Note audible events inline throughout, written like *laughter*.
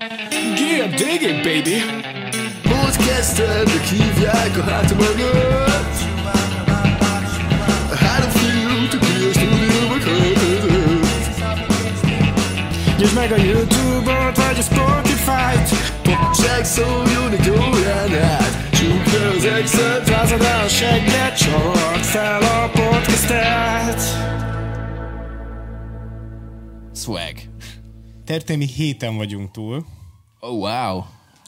Yeah, dig it, baby! Podcastelnek hívják a háta mögött feel to be a stúdióba költözött Nyisd meg a Youtube-ot vagy a Spotify-t Csak szóljon egy órán át Csukd be az exet, rázad el a segget Csavard fel a podcastet Swag. Történelmi héten vagyunk túl. Oh, wow.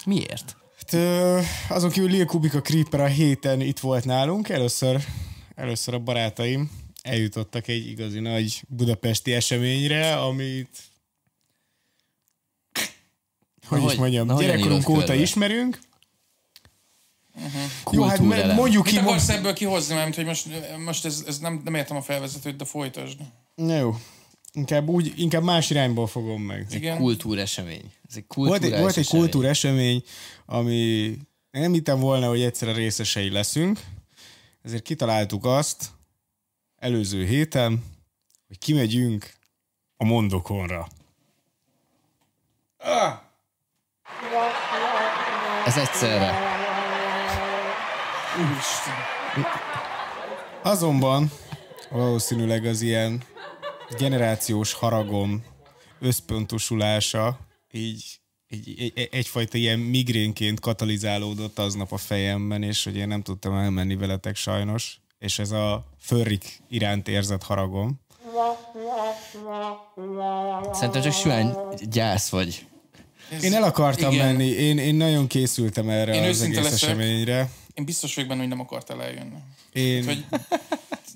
Miért? Hát, azon kívül Lil Kubik a Creeper a héten itt volt nálunk. Először, először a barátaim eljutottak egy igazi nagy budapesti eseményre, amit hogy Na, is hogy- mondjam, na, gyerekkorunk óta körbe? ismerünk. Jó, hát Kultúrelem. me- mondjuk ki, Mit akarsz ebből kihozni, mert hogy most, most ez, ez nem, nem értem a felvezetőt, de folytasd. Na jó. Inkább, úgy, inkább más irányból fogom meg. Igen. Kultúresemény. Ez egy Volt egy, volt egy esemény. kultúresemény, ami nem hittem volna, hogy egyszerre részesei leszünk, ezért kitaláltuk azt előző héten, hogy kimegyünk a Mondokonra. Ez egyszerre. Úristen. Azonban valószínűleg az ilyen generációs haragom összpontosulása így, így egy, egyfajta ilyen migrénként katalizálódott aznap a fejemben, és hogy én nem tudtam elmenni veletek sajnos, és ez a fölrik iránt érzett haragom. Szerintem csak süvány gyász vagy. Ez, Én el akartam igen. menni, én, én nagyon készültem erre Én az egész leszek. eseményre. Én biztos vagyok benne, hogy nem akartál eljönni. Én, Hogy,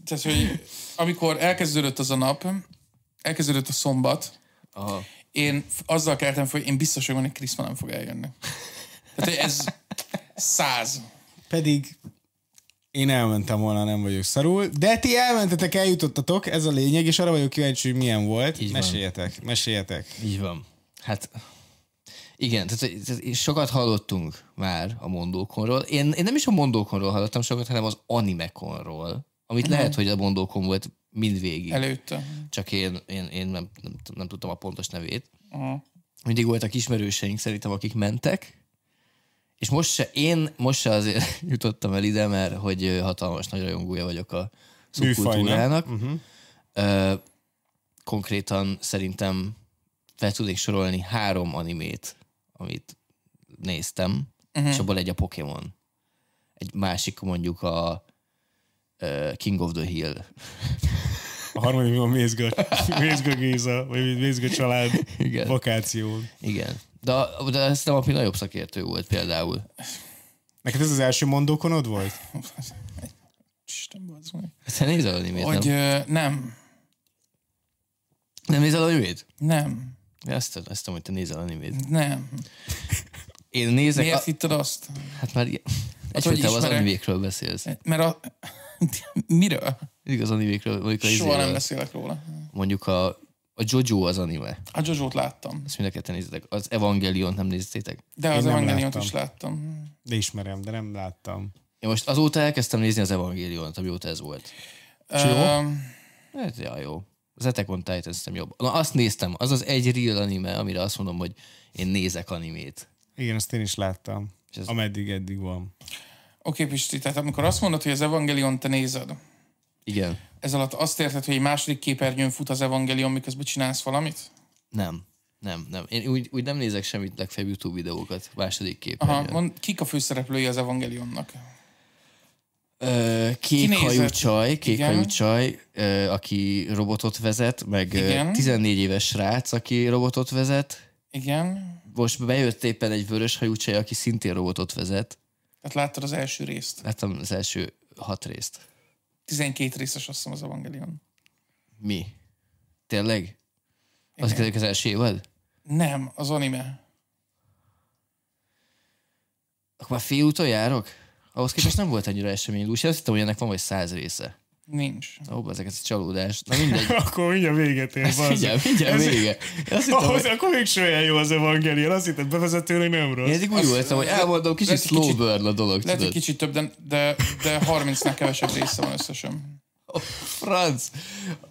tehát, hogy amikor elkezdődött az a nap, elkezdődött a szombat, Aha. én azzal keltem fel, hogy én biztos vagyok hogy Kriszma nem fog eljönni. Tehát, ez száz. pedig én elmentem volna, nem vagyok szarul, de ti elmentetek, eljutottatok, ez a lényeg, és arra vagyok kíváncsi, hogy milyen volt. Így van. meséljetek, meséljetek. Így van. Hát igen, tehát, tehát sokat hallottunk már a mondókonról. Én, én nem is a mondókonról hallottam sokat, hanem az animekonról, amit lehet, hogy a mondókon volt mindvégig. Előtte. Csak én, én, én nem, nem, nem tudtam a pontos nevét. Aha. Mindig voltak ismerőseink szerintem, akik mentek, és most se, én most se azért *laughs* jutottam el ide, mert hogy hatalmas nagy rajongója vagyok a szubkultúrának. Uh-huh. Konkrétan szerintem fel tudnék sorolni három animét, amit néztem, uh-huh. és abból egy a Pokémon. Egy másik mondjuk a King of the Hill. A harmadik a Mézga, *laughs* Mézga Géza, vagy Mézga család Igen. vakáció. Igen. De, de ez nem a nagyobb szakértő volt például. Neked ez az első mondókonod volt? Isten, bazd meg. Te nézel animét, Hogy nem? ö, nem. Nem nézel animét? Nem. Ja, Azt, azt tudom, hogy te nézel animét. Nem. Én nézek... Miért A, hitted azt? hát már igen. hogy Egyfajta az animékről beszélsz. Mert a... *laughs* Miről? Mindig az animékről, mondjuk a, Soha nem beszélek róla. mondjuk a, a Jojo az anime. A Jojo-t láttam. Ezt mind a ketten néztétek. Az Evangelion nem néztétek. De az láttam. is láttam. De ismerem, de nem láttam. Én most azóta elkezdtem nézni az Evangeliont, amióta ez volt. Ö, Hát, ja, jó. Az Attack on Titan jobb. Na, azt néztem. Az az egy real anime, amire azt mondom, hogy én nézek animét. Igen, azt én is láttam. És ez- Ameddig eddig van. Oké, Pisti, tehát amikor azt mondod, hogy az Evangelion te nézed, Igen. ez alatt azt érted, hogy egy második képernyőn fut az Evangelion, miközben csinálsz valamit? Nem. Nem, nem. Én úgy, úgy nem nézek semmit, legfeljebb YouTube videókat második Aha, képernyőn. mond, kik a főszereplői az Evangelionnak? Ö, kék hajú csaj, kék hajú csaj, ö, aki robotot vezet, meg Igen. 14 éves srác, aki robotot vezet. Igen. Most bejött éppen egy vörös hajú csaj, aki szintén robotot vezet. Tehát láttad az első részt. Láttam az első hat részt. 12 részes azt hiszem az Evangelion. Mi? Tényleg? Az Igen. az első évad? Nem, az anime. Akkor már fél úton járok? Ahhoz képest nem volt annyira esemény. Lucy, azt hittem, hogy ennek van vagy száz része. Nincs. Ó, ezek ez egy csalódás. Na mindegy. *laughs* Akkor mindjárt véget ér, bazd. Mindjárt, mindjárt vége. Én azt hittem, Ahhoz, hogy akkor még olyan jó az Evangelion. Azt hittem, bevezetőleg nem rossz. én eddig úgy voltam, hogy elmondom, kicsit slow kicsit- burn a dolog, Lehet, hogy tudod? kicsit több, de, de, de 30-nál kevesebb része van összesen. A franc!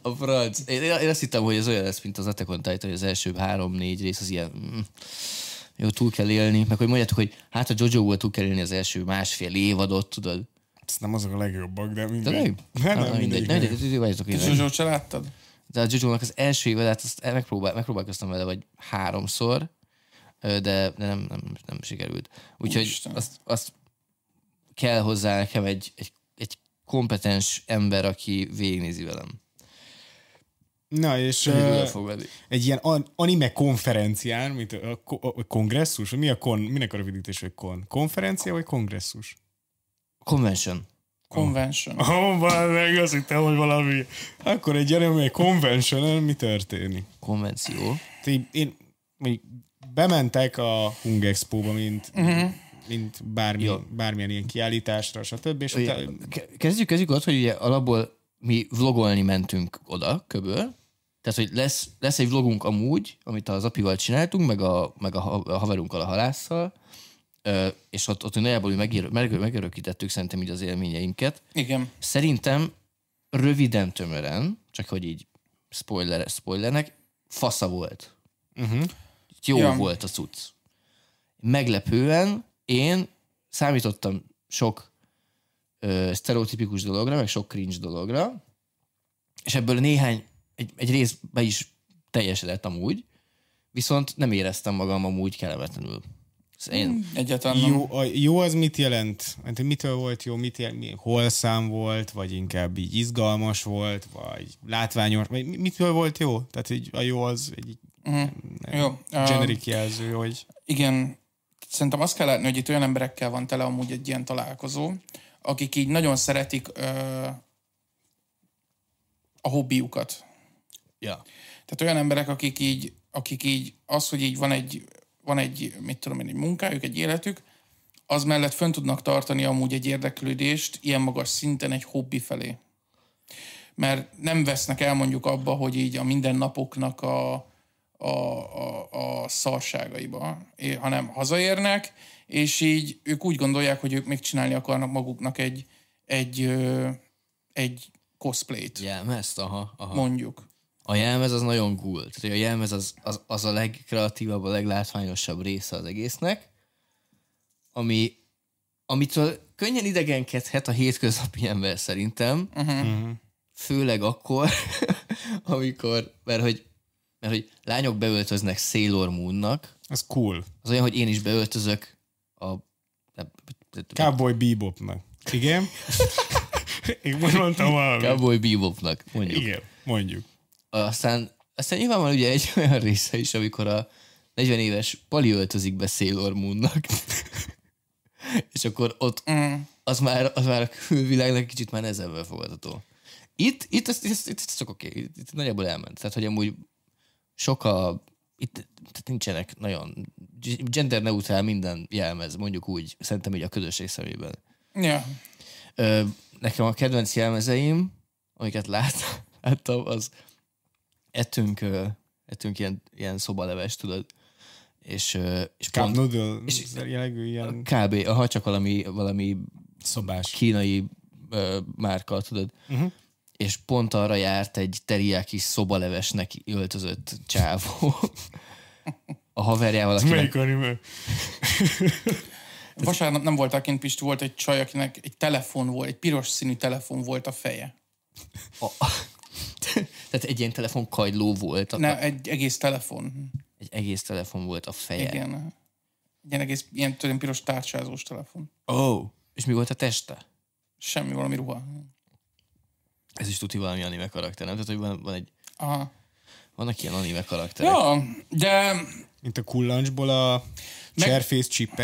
A franc. Én, én azt hittem, hogy ez olyan lesz, mint az Attack on Titan, hogy az első három-négy rész az ilyen... mm, jó, túl kell élni, meg hogy mondjátok, hogy hát a Jojo volt túl kell élni az első másfél évadot, tudod. Ez nem azok a legjobbak, de De mindegy. nem, Nem, nem, nem, mindegy, mindegy. nem, mindegy, várjatok És ide. Zsuzsót se láttad? De a Jojo-nak az első évadát azt megpróbál, megpróbálkoztam vele, vagy háromszor, de, de nem, nem, nem sikerült. Úgyhogy Úristen. azt, azt kell hozzá nekem egy, egy, egy kompetens ember, aki végignézi velem. Na, és uh, egy ilyen an- anime konferencián, mint a, a, a kongresszus, mi a kon, minek a rövidítés, hogy kon? Konferencia vagy kongresszus? Convention. Convention. Ó, oh, meg, azt hittem, hogy valami. Akkor egy anime convention mi történik? Konvenció. Én, én bementek a Hung Expo-ba, mint, uh-huh. mint bármi, Jó. bármilyen ilyen kiállításra, stb. És Ugye, utána, ke- Kezdjük, kezdjük ott, hogy ugye alapból mi vlogolni mentünk oda, köböl. Tehát, hogy lesz, lesz egy vlogunk amúgy, amit az apival csináltunk, meg a, meg a, ha- a haverunkkal, a halásszal, és ott, ott nagyjából megér, meg, megörökítettük szerintem így az élményeinket. Igen. Szerintem röviden, tömören, csak hogy így spoiler, spoilernek, fasza volt. Uh-huh. Jó Ja. ja. volt a cucc. Meglepően én számítottam sok ö, sztereotipikus dologra, meg sok cringe dologra, és ebből néhány, egy, egy rész be is teljesedett amúgy, viszont nem éreztem magam amúgy kellemetlenül. Én, Egyáltalán nem. jó, a, jó az mit jelent? Hát, mitől volt jó, mit jelent, mi, holszám volt, vagy inkább így izgalmas volt, vagy látványos, vagy mi- mitől volt jó? Tehát így a jó az egy Jó. Uh, jelző, hogy igen, szerintem azt kell látni, hogy itt olyan emberekkel van tele amúgy egy ilyen találkozó, akik így nagyon szeretik ö, a hobbiukat. ja. Tehát olyan emberek, akik így, akik így az, hogy így van egy, van egy, mit tudom én, egy munkájuk, egy életük, az mellett fönn tudnak tartani amúgy egy érdeklődést ilyen magas szinten egy hobbi felé. Mert nem vesznek el mondjuk abba, hogy így a mindennapoknak a, a, a, a szarságaiba, hanem hazaérnek, és így ők úgy gondolják, hogy ők még csinálni akarnak maguknak egy, egy, egy cosplayt, Jelmezt, aha, aha. mondjuk. A jelmez az nagyon cool. Tehát hogy a jelmez az, az, az a legkreatívabb, a leglátványosabb része az egésznek, ami, amitől könnyen idegenkedhet a hétköznapi ember szerintem, uh-huh. főleg akkor, *laughs* amikor, mert hogy, mert hogy lányok beöltöznek Sailor Moonnak, az cool. az olyan, hogy én is beöltözök a Cowboy Bebopnak. Igen? *laughs* Én most mondtam valami. Cowboy Bebopnak, mondjuk. Igen, mondjuk. Aztán, aztán nyilván van ugye egy *laughs* olyan része is, amikor a 40 éves Pali öltözik be Sailor Moonnak. *laughs* és akkor ott Mm. az már, az már a külvilágnak kicsit már nehezebben fogadható. Itt, itt, ez, itt, itt, itt csak oké, okay. itt, itt nagyjából elment. Tehát, hogy amúgy sok a, itt tehát nincsenek nagyon gender-neutrál minden jelmez, mondjuk úgy, szerintem így a közösség szemében. Ja. Ö, nekem a kedvenc jelmezeim, amiket lát, *laughs* láttam, az ettünk, ö, ettünk ilyen, ilyen szobalevest, tudod, és, ö, és Cup pont, noodle és- jellegű ilyen kb. Aha, csak valami, valami szobás. kínai ö, márka, tudod, uh-huh. és pont arra járt egy teriáki szobalevesnek öltözött csávó. A haverjával, akinek Melyik anime? Vasárnap nem voltál kint, Pisti, volt egy csaj, akinek egy telefon volt, egy piros színű telefon volt a feje. a, *laughs* tehát egy ilyen telefonkagyló volt, a, Ne, egy egész telefon. egy egész telefon volt a feje. Igen. Egy ilyen egész, ilyen tudom, piros tárcsázós telefon. Oh. És mi volt a teste? Semmi, valami ruha. Ez is tuti valami anime karakter, nem? Tehát, hogy van, van egy, Aha. vannak ilyen anime karakterek. Ja, de Mint a kullancsból a Meg- Chairface Chip.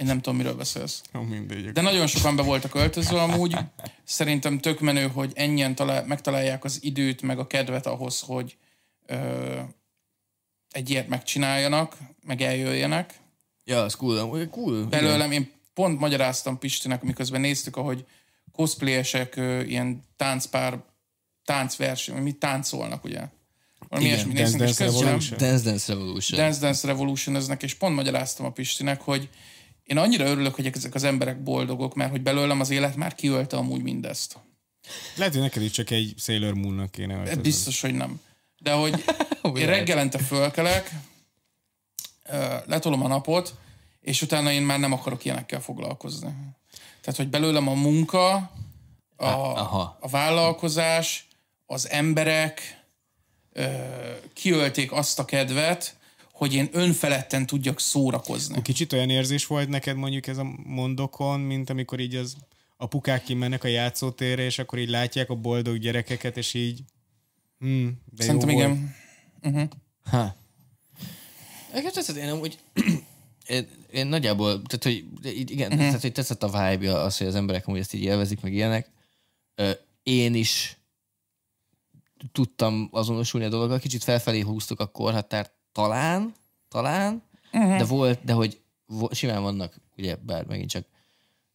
Én nem tudom, miről beszélsz. Jó, mindegy. De nagyon sokan be voltak öltözve amúgy. Szerintem tök menő, hogy ennyien talál, megtalálják az időt, meg a kedvet ahhoz, hogy ö, egy ilyet megcsináljanak, meg eljöjjenek. Ja, az cool, cool. igen. Belőlem én pont magyaráztam Pistinek, miközben néztük, ahogy cosplayesek ö, ilyen táncpár, táncverseny, mit táncolnak, ugye? Valami Igen, ilyesmi Dance néznek, és Dance közben Revolution. Dance Dance Revolution. Dance Dance revolution és pont magyaráztam a Pistinek, hogy én annyira örülök, hogy ezek az emberek boldogok, mert hogy belőlem az élet már kiölte amúgy mindezt. Lehet, hogy neked is csak egy Sailor Moonnak kéne Ez öltözni. Biztos, hogy nem. De hogy *laughs* én reggelente fölkelek, letolom a napot, és utána én már nem akarok ilyenekkel foglalkozni. Tehát, hogy belőlem a munka, a, aha. a vállalkozás, az emberek ö, kiölték azt a kedvet, hogy én önfeledten tudjak szórakozni. Kicsit olyan érzés volt neked mondjuk ez a mondokon, mint amikor így az apukák kimennek a játszótérre, és akkor így látják a boldog gyerekeket, és így hmm, de Szerintem jó volt. igen. Ha. Nekem tetszett, én amúgy *clears throat* én, én nagyjából, tehát hogy igen, uh-huh. tehát hogy tetszett a vibe az, hogy az emberek amúgy ezt így élvezik, meg ilyenek. Én is tudtam azonosulni a dologgal, kicsit felfelé húztuk a korhatárt, talán, talán, uh-huh. de volt, de hogy vo- simán vannak, ugye, bár megint csak,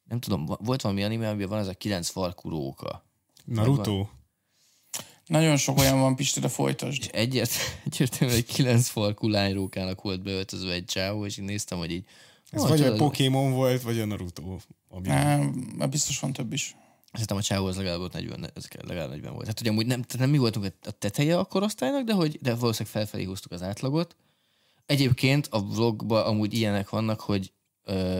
nem tudom, volt valami anime, amiben van ez a kilenc farkú róka. Naruto? Nagyon sok olyan van, Pisti, de folytasd. És egyért, *laughs* egyértelműen egy kilenc farkú lányrókának volt beöltözve egy csávó, és így néztem, hogy így Ez vagy a Pokémon volt, vagy a Naruto. Ami... Már biztos van több is. Szerintem a csávó az legalább ott 40, ez legalább 40 volt. Hát ugye amúgy nem, nem mi voltunk a teteje a korosztálynak, de, hogy, de valószínűleg felfelé húztuk az átlagot. Egyébként a vlogban amúgy ilyenek vannak, hogy ö,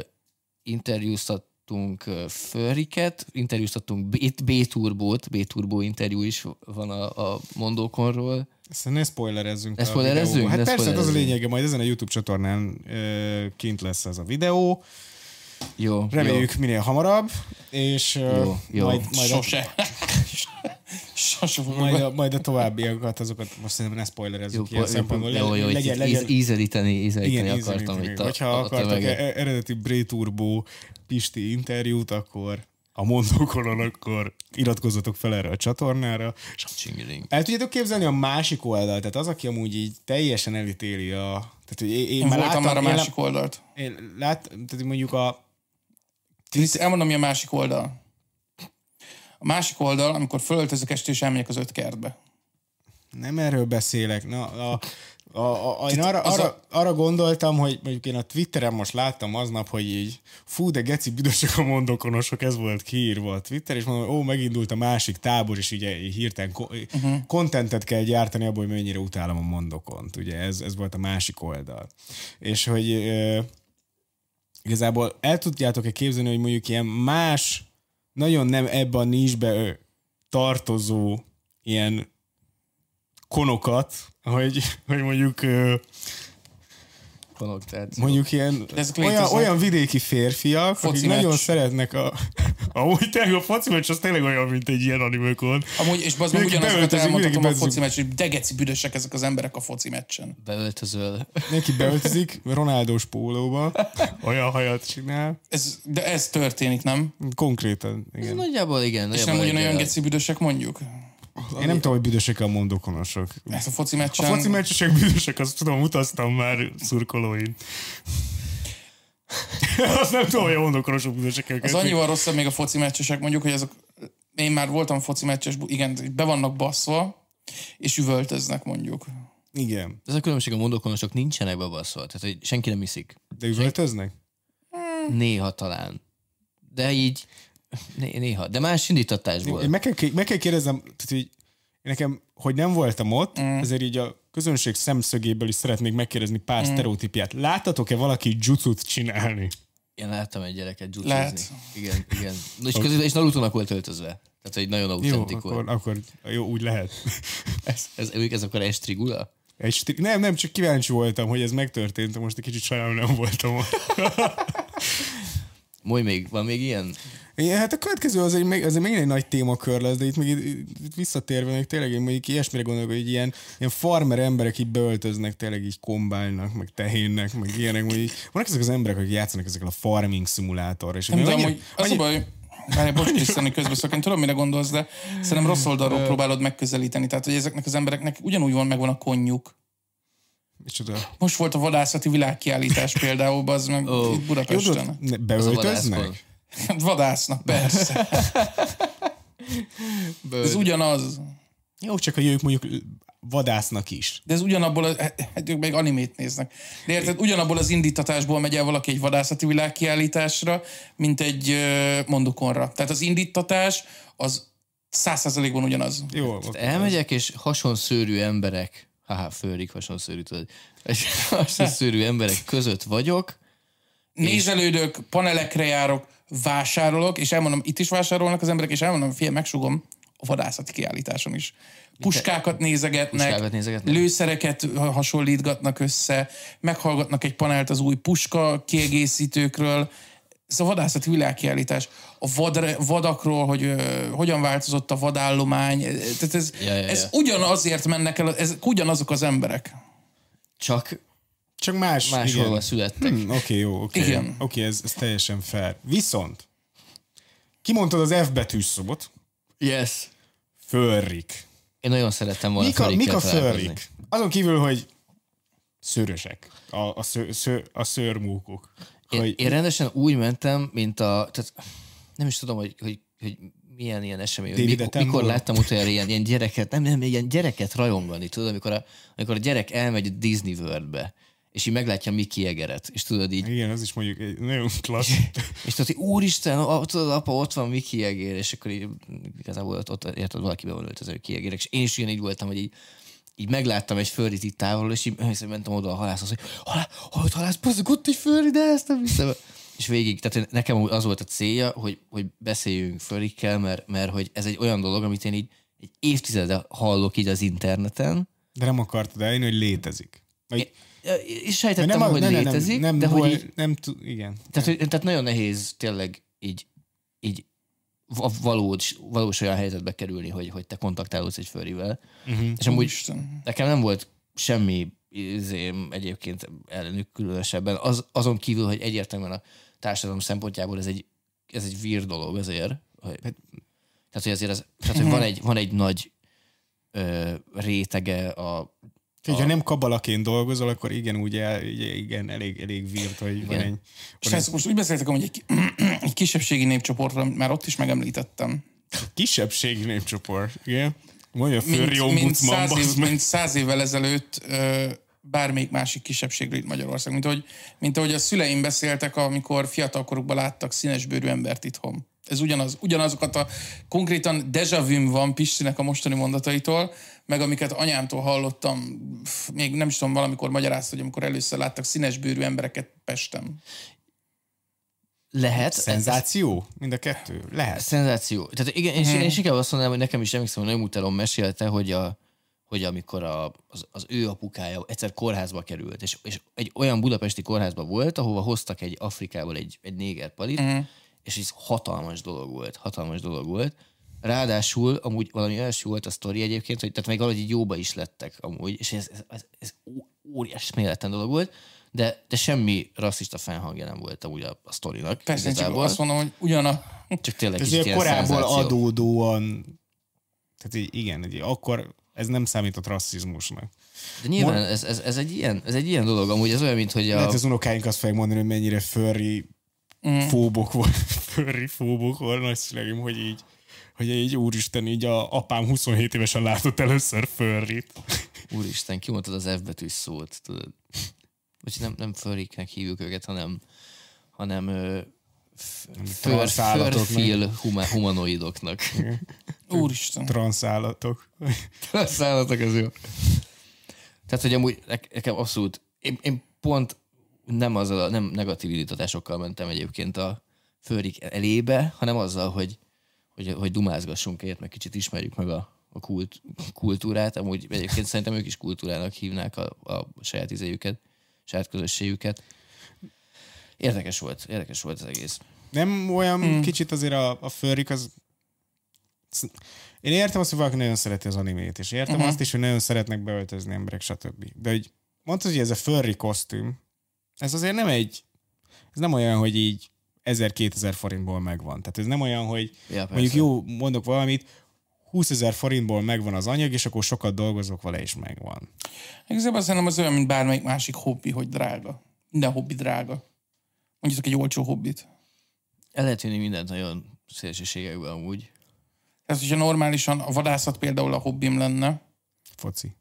interjúztattunk ö, Furriket, interjúztattunk B- B-turbót, B-turbó interjú is van a, a mondókonról. Ezt ne spoilerezzünk. Ne spoilerezzünk? Hát Ne persze, hát az a lényege, majd ezen a YouTube csatornán ö, kint lesz ez a videó. Jó, Reméljük jó. minél hamarabb, és Jó, jó. Majd, majd, a, Sose. *laughs* Sose fogok. majd, a, majd a továbbiakat, azokat most szerintem ne spoilerezzük Jó, ilyen jó, szempontból. jó, jó, legyen, legyen, íz- ízelíteni, ízelíteni igen, akartam ízelíteni. itt a, Hogyha a, a e- eredeti Bray Turbo Pisti interjút, akkor a mondókonon, akkor iratkozzatok fel erre a csatornára, Csingiling. El tudjátok képzelni a másik oldalt, tehát az, aki amúgy így teljesen elítéli a... Tehát, hogy én, én, Én már voltam láttam, már a én másik oldalt. Én, én lát, tehát mondjuk a... Krisz, elmondom, mi a másik oldal. A másik oldal, amikor fölöltözök este, és elmegyek az öt kertbe. Nem erről beszélek. Na, a, a, a, a, én arra, arra, a- arra gondoltam, hogy mondjuk én a Twitteren most láttam aznap, hogy így fú, de geci büdösök a mondokonosok, ez volt kiírva a Twitter, és mondom, ó, megindult a másik tábor, és így, így hirtelen uh-huh. contentet kell gyártani abból, hogy mennyire utálom a mondokont. Ugye ez, ez volt a másik oldal. És hogy igazából el tudjátok-e képzelni, hogy mondjuk ilyen más, nagyon nem ebbe a nincsbe tartozó ilyen konokat, hogy, hogy mondjuk ö, Konnotáció. mondjuk ilyen ezek olyan, léteznek. olyan vidéki férfiak, Foci akik nagyon meccs. szeretnek a... Amúgy tényleg a foci meccs az tényleg olyan, mint egy ilyen animőkon. Amúgy, és bazd meg ugyanazokat elmondhatom a foci meccs, hogy de geci büdösek ezek az emberek a foci meccsen. Beöltözöl. Neki beöltözik Ronaldós pólóba, olyan hajat csinál. Ez, de ez történik, nem? Konkrétan, Ez igen. nagyjából igen. És nagyjából nem ugyanolyan geci büdösek mondjuk? Én nem tudom, hogy büdösek a mondokonosok. Ez a foci A meccsen... foci meccsesek büdösek, azt tudom, utaztam már szurkolóin. *laughs* azt nem tudom, hogy a mondokonosok büdösek. Az annyival rosszabb még a foci meccsesek, mondjuk, hogy azok, én már voltam foci meccses, igen, be vannak baszva, és üvöltöznek mondjuk. Igen. Ez a különbség a mondokonosok nincsenek bebaszva, tehát hogy senki nem iszik. De üvöltöznek? Néha talán. De így néha. De más indítatásból. Én meg kell, meg kell kérdeznem, tehát, hogy én nekem, hogy nem voltam ott, mm. ezért így a közönség szemszögéből is szeretnék megkérdezni pár mm. sztereotípiát. Láttatok-e valaki jutut csinálni? Én láttam egy gyereket Lehet. jutszni. Igen, igen. És, közül, és Naruto-nak volt öltözve. Tehát, hogy nagyon Jó, autentik akkor, volt. akkor jó, úgy lehet. Ez, ez, ez, ez akkor estrigula? Egy nem, nem, csak kíváncsi voltam, hogy ez megtörtént, most egy kicsit sajnálom nem voltam ott. Moly még, van még ilyen? Igen, hát a következő az egy, még- azért megint egy nagy témakör lesz, de itt még itt, visszatérve, még tényleg én mondjuk ilyesmire gondolok, hogy ilyen, ilyen farmer emberek így beöltöznek, tényleg így kombálnak, meg tehénnek, meg ilyenek, hogy így, vannak ezek az emberek, akik játszanak ezekkel a farming szimulátorra, és Nem annyira- hogy az a baj, Várj, bocs, Krisztián, hogy közbeszólok, én tudom, mire gondolsz, de szerintem rossz oldalról próbálod megközelíteni. Tehát, hogy ezeknek az embereknek ugyanúgy van megvan a konnyuk. Micsoda? Most volt a vadászati világkiállítás például, az meg Ó. itt Jó, Budapesten. de ne- Az a beöltöznek? Hát *laughs* Vadásznak, persze. *laughs* Ez ugyanaz. Jó, csak a ők mondjuk vadásznak is. De ez ugyanabból, a, hát ők meg animét néznek. De érted, ugyanabból az indítatásból megy el valaki egy vadászati világkiállításra, mint egy mondokonra. Tehát az indítatás az száz százalékban ugyanaz. Jó, oké. Elmegyek, és hasonszőrű emberek haha, főrik, hasonszörű, tudod, *laughs* hasonszörű emberek között vagyok, Nézelődök, panelekre járok, vásárolok, és elmondom, itt is vásárolnak az emberek, és elmondom, fél, megsugom a vadászati kiállításon is. Puskákat nézegetnek, Puskákat nézegetnek. lőszereket hasonlítgatnak össze, meghallgatnak egy panelt az új puska kiegészítőkről. Ez a vadászati világkiállítás. A vadre, vadakról, hogy ö, hogyan változott a vadállomány. Tehát ez, Ja, ja, ez ja. ugyanazért mennek el, ez ugyanazok az emberek. csak Csak más, máshol igen. születtek. Hm, Oké, jó, oké. Igen. Oké, ez, ez teljesen fair. Viszont, kimondtad az F betűs szobot, Yes. fölrik. Én nagyon szerettem volna Mik a, mik a fölrik? Azon kívül, hogy szőrösek. A, a, sző, sző, a szőrmúkok. Én, Hogy, én rendesen úgy mentem, mint a... Tehát nem is tudom, hogy, hogy, hogy milyen ilyen esemény. David Mikor, mikor láttam utoljára ilyen, ilyen gyereket, nem, nem, ilyen gyereket rajongani, tudod, amikor a, amikor a gyerek elmegy a Disney Worldbe, és így meglátja Mickey Egeret, és tudod így, igen, az is mondjuk egy nagyon klassz. *laughs* és tudod, hogy úristen, a, tudod, apa, ott van Mickey Egér, és akkor így igazából ott, ott érted, valaki be van Mickey Egérek, és én is ugyanígy voltam, hogy így, így megláttam egy fölrit itt távolról, és így mentem oda a halászhoz, hogy halá, halott halász, bazzak, ott egy fölri, de ezt nem hiszem. el." És végig, tehát nekem az volt a célja, hogy, hogy beszéljünk fölrikkel, mert, mert hogy ez egy olyan dolog, amit én így egy évtizede hallok így az interneten, De nem akartad eljönni, hogy létezik. Vagy, és sejtettem, hogy nem, létezik, nem, nem, de hogy így, nem, tud, igen. tehát, hogy, tehát nagyon nehéz tényleg így, így a valós, valós olyan helyzetbe kerülni, hogy, hogy te kontaktálódsz egy fölrivel. Uh-huh. És amúgy Úristen. nekem nem volt semmi izém egyébként ellenük különösebben, az, azon kívül, hogy egyértelműen a társadalom szempontjából ez egy, ez egy vír dolog azért. Hogy, tehát, hogy azért az, tehát, hogy van egy, van egy nagy ö, rétege a Úgyhogy ha nem kabalaként dolgozol, akkor igen, úgy el, igen, elég, elég vírt, hogy van Igen. egy... És ezt most úgy beszéltek, hogy egy, egy kisebbségi népcsoportra, már ott is megemlítettem. kisebbségi népcsoport, igen. Mondja, Mint, főri mint, ombudsman, száz év, mint száz évvel ezelőtt bármelyik másik kisebbségről itt Magyarország. Mint ahogy, mint ahogy a szüleim beszéltek, amikor fiatalkorukban láttak színesbőrű embert itthon. Ez ugyanaz, ugyanazokat a konkrétan deja van Pistinek a mostani mondataitól, meg amiket anyámtól hallottam, még nem is tudom, valamikor magyarázta, hogy amikor először láttak színesbőrű embereket Pesten. lehet. Szenzáció? Mind a kettő? Lehet. Szenzáció. Tehát igen, és én is inkább azt mondanám, hogy nekem is emlékszem, hogy Nőmuteron mesélte, hogy, a, hogy amikor a, az, az, ő apukája egyszer kórházba került, és, és egy olyan budapesti kórházba volt, ahova hoztak egy Afrikából egy, egy néger palit, uh-huh. és ez hatalmas dolog volt, hatalmas dolog volt. Ráadásul amúgy valami első volt a sztori egyébként, hogy tehát még valahogy így jóba is lettek amúgy, és ez, ez, ez, ez ó- óriási méletlen dolog volt, de, de semmi rasszista fennhangja nem volt amúgy a, a sztorinak. Persze, csak azt mondom, hogy ugyan a, Csak tényleg Ez szenzáció. adódóan, tehát így, igen, így, akkor ez nem számított rasszizmusnak. De nyilván ez, ez, ez, egy ilyen, ez egy ilyen dolog, amúgy ez olyan, mint hogy a... Lehet az unokáink azt fogják mondani, hogy mennyire furry fóbok volt, *laughs* furry fóbok volt, nagyszüleim, hogy így, hogy így úristen, így a apám 27 évesen látott először furryt. Úristen, kimondtad az F betűs szót, tudod. Vagy nem, nem furriknek hívjuk őket, hanem, hanem ö, f- för, transzálatoknak. förfil huma, humanoidoknak. *laughs* úristen. Transzállatok. Szállatok az jó. Tehát, hogy amúgy ne- nekem abszolút, én, én pont nem azzal a nem negatív indítatásokkal mentem egyébként a főrik elébe, hanem azzal, hogy, hogy, hogy dumázgassunk egyet, meg kicsit ismerjük meg a, a kult, kultúrát. Amúgy egyébként szerintem ők is kultúrának hívnák a, a saját izéjüket, saját közösségüket. Érdekes volt, érdekes volt az egész. Nem olyan hmm. kicsit azért a, a furrik az... Én értem azt, hogy valaki nagyon szereti az animét, és értem uh-huh. azt is, hogy nagyon szeretnek beöltözni emberek, stb. De hogy mondtad, hogy ez a furry kosztüm, ez azért nem egy... Ez nem olyan, hogy így 1000-2000 forintból megvan. Tehát ez nem olyan, hogy Ja, persze. mondjuk jó, mondok valamit, 20 ezer forintból megvan az anyag, és akkor sokat dolgozok vele, és megvan. Igazából szerintem az olyan, mint bármelyik másik hobbi, hogy drága. Minden hobbi drága. Mondjatok egy olcsó hobbit. El lehet vinni mindent nagyon szélsőségekben amúgy. Tehát, hogyha normálisan a vadászat például a hobbim lenne, Foci.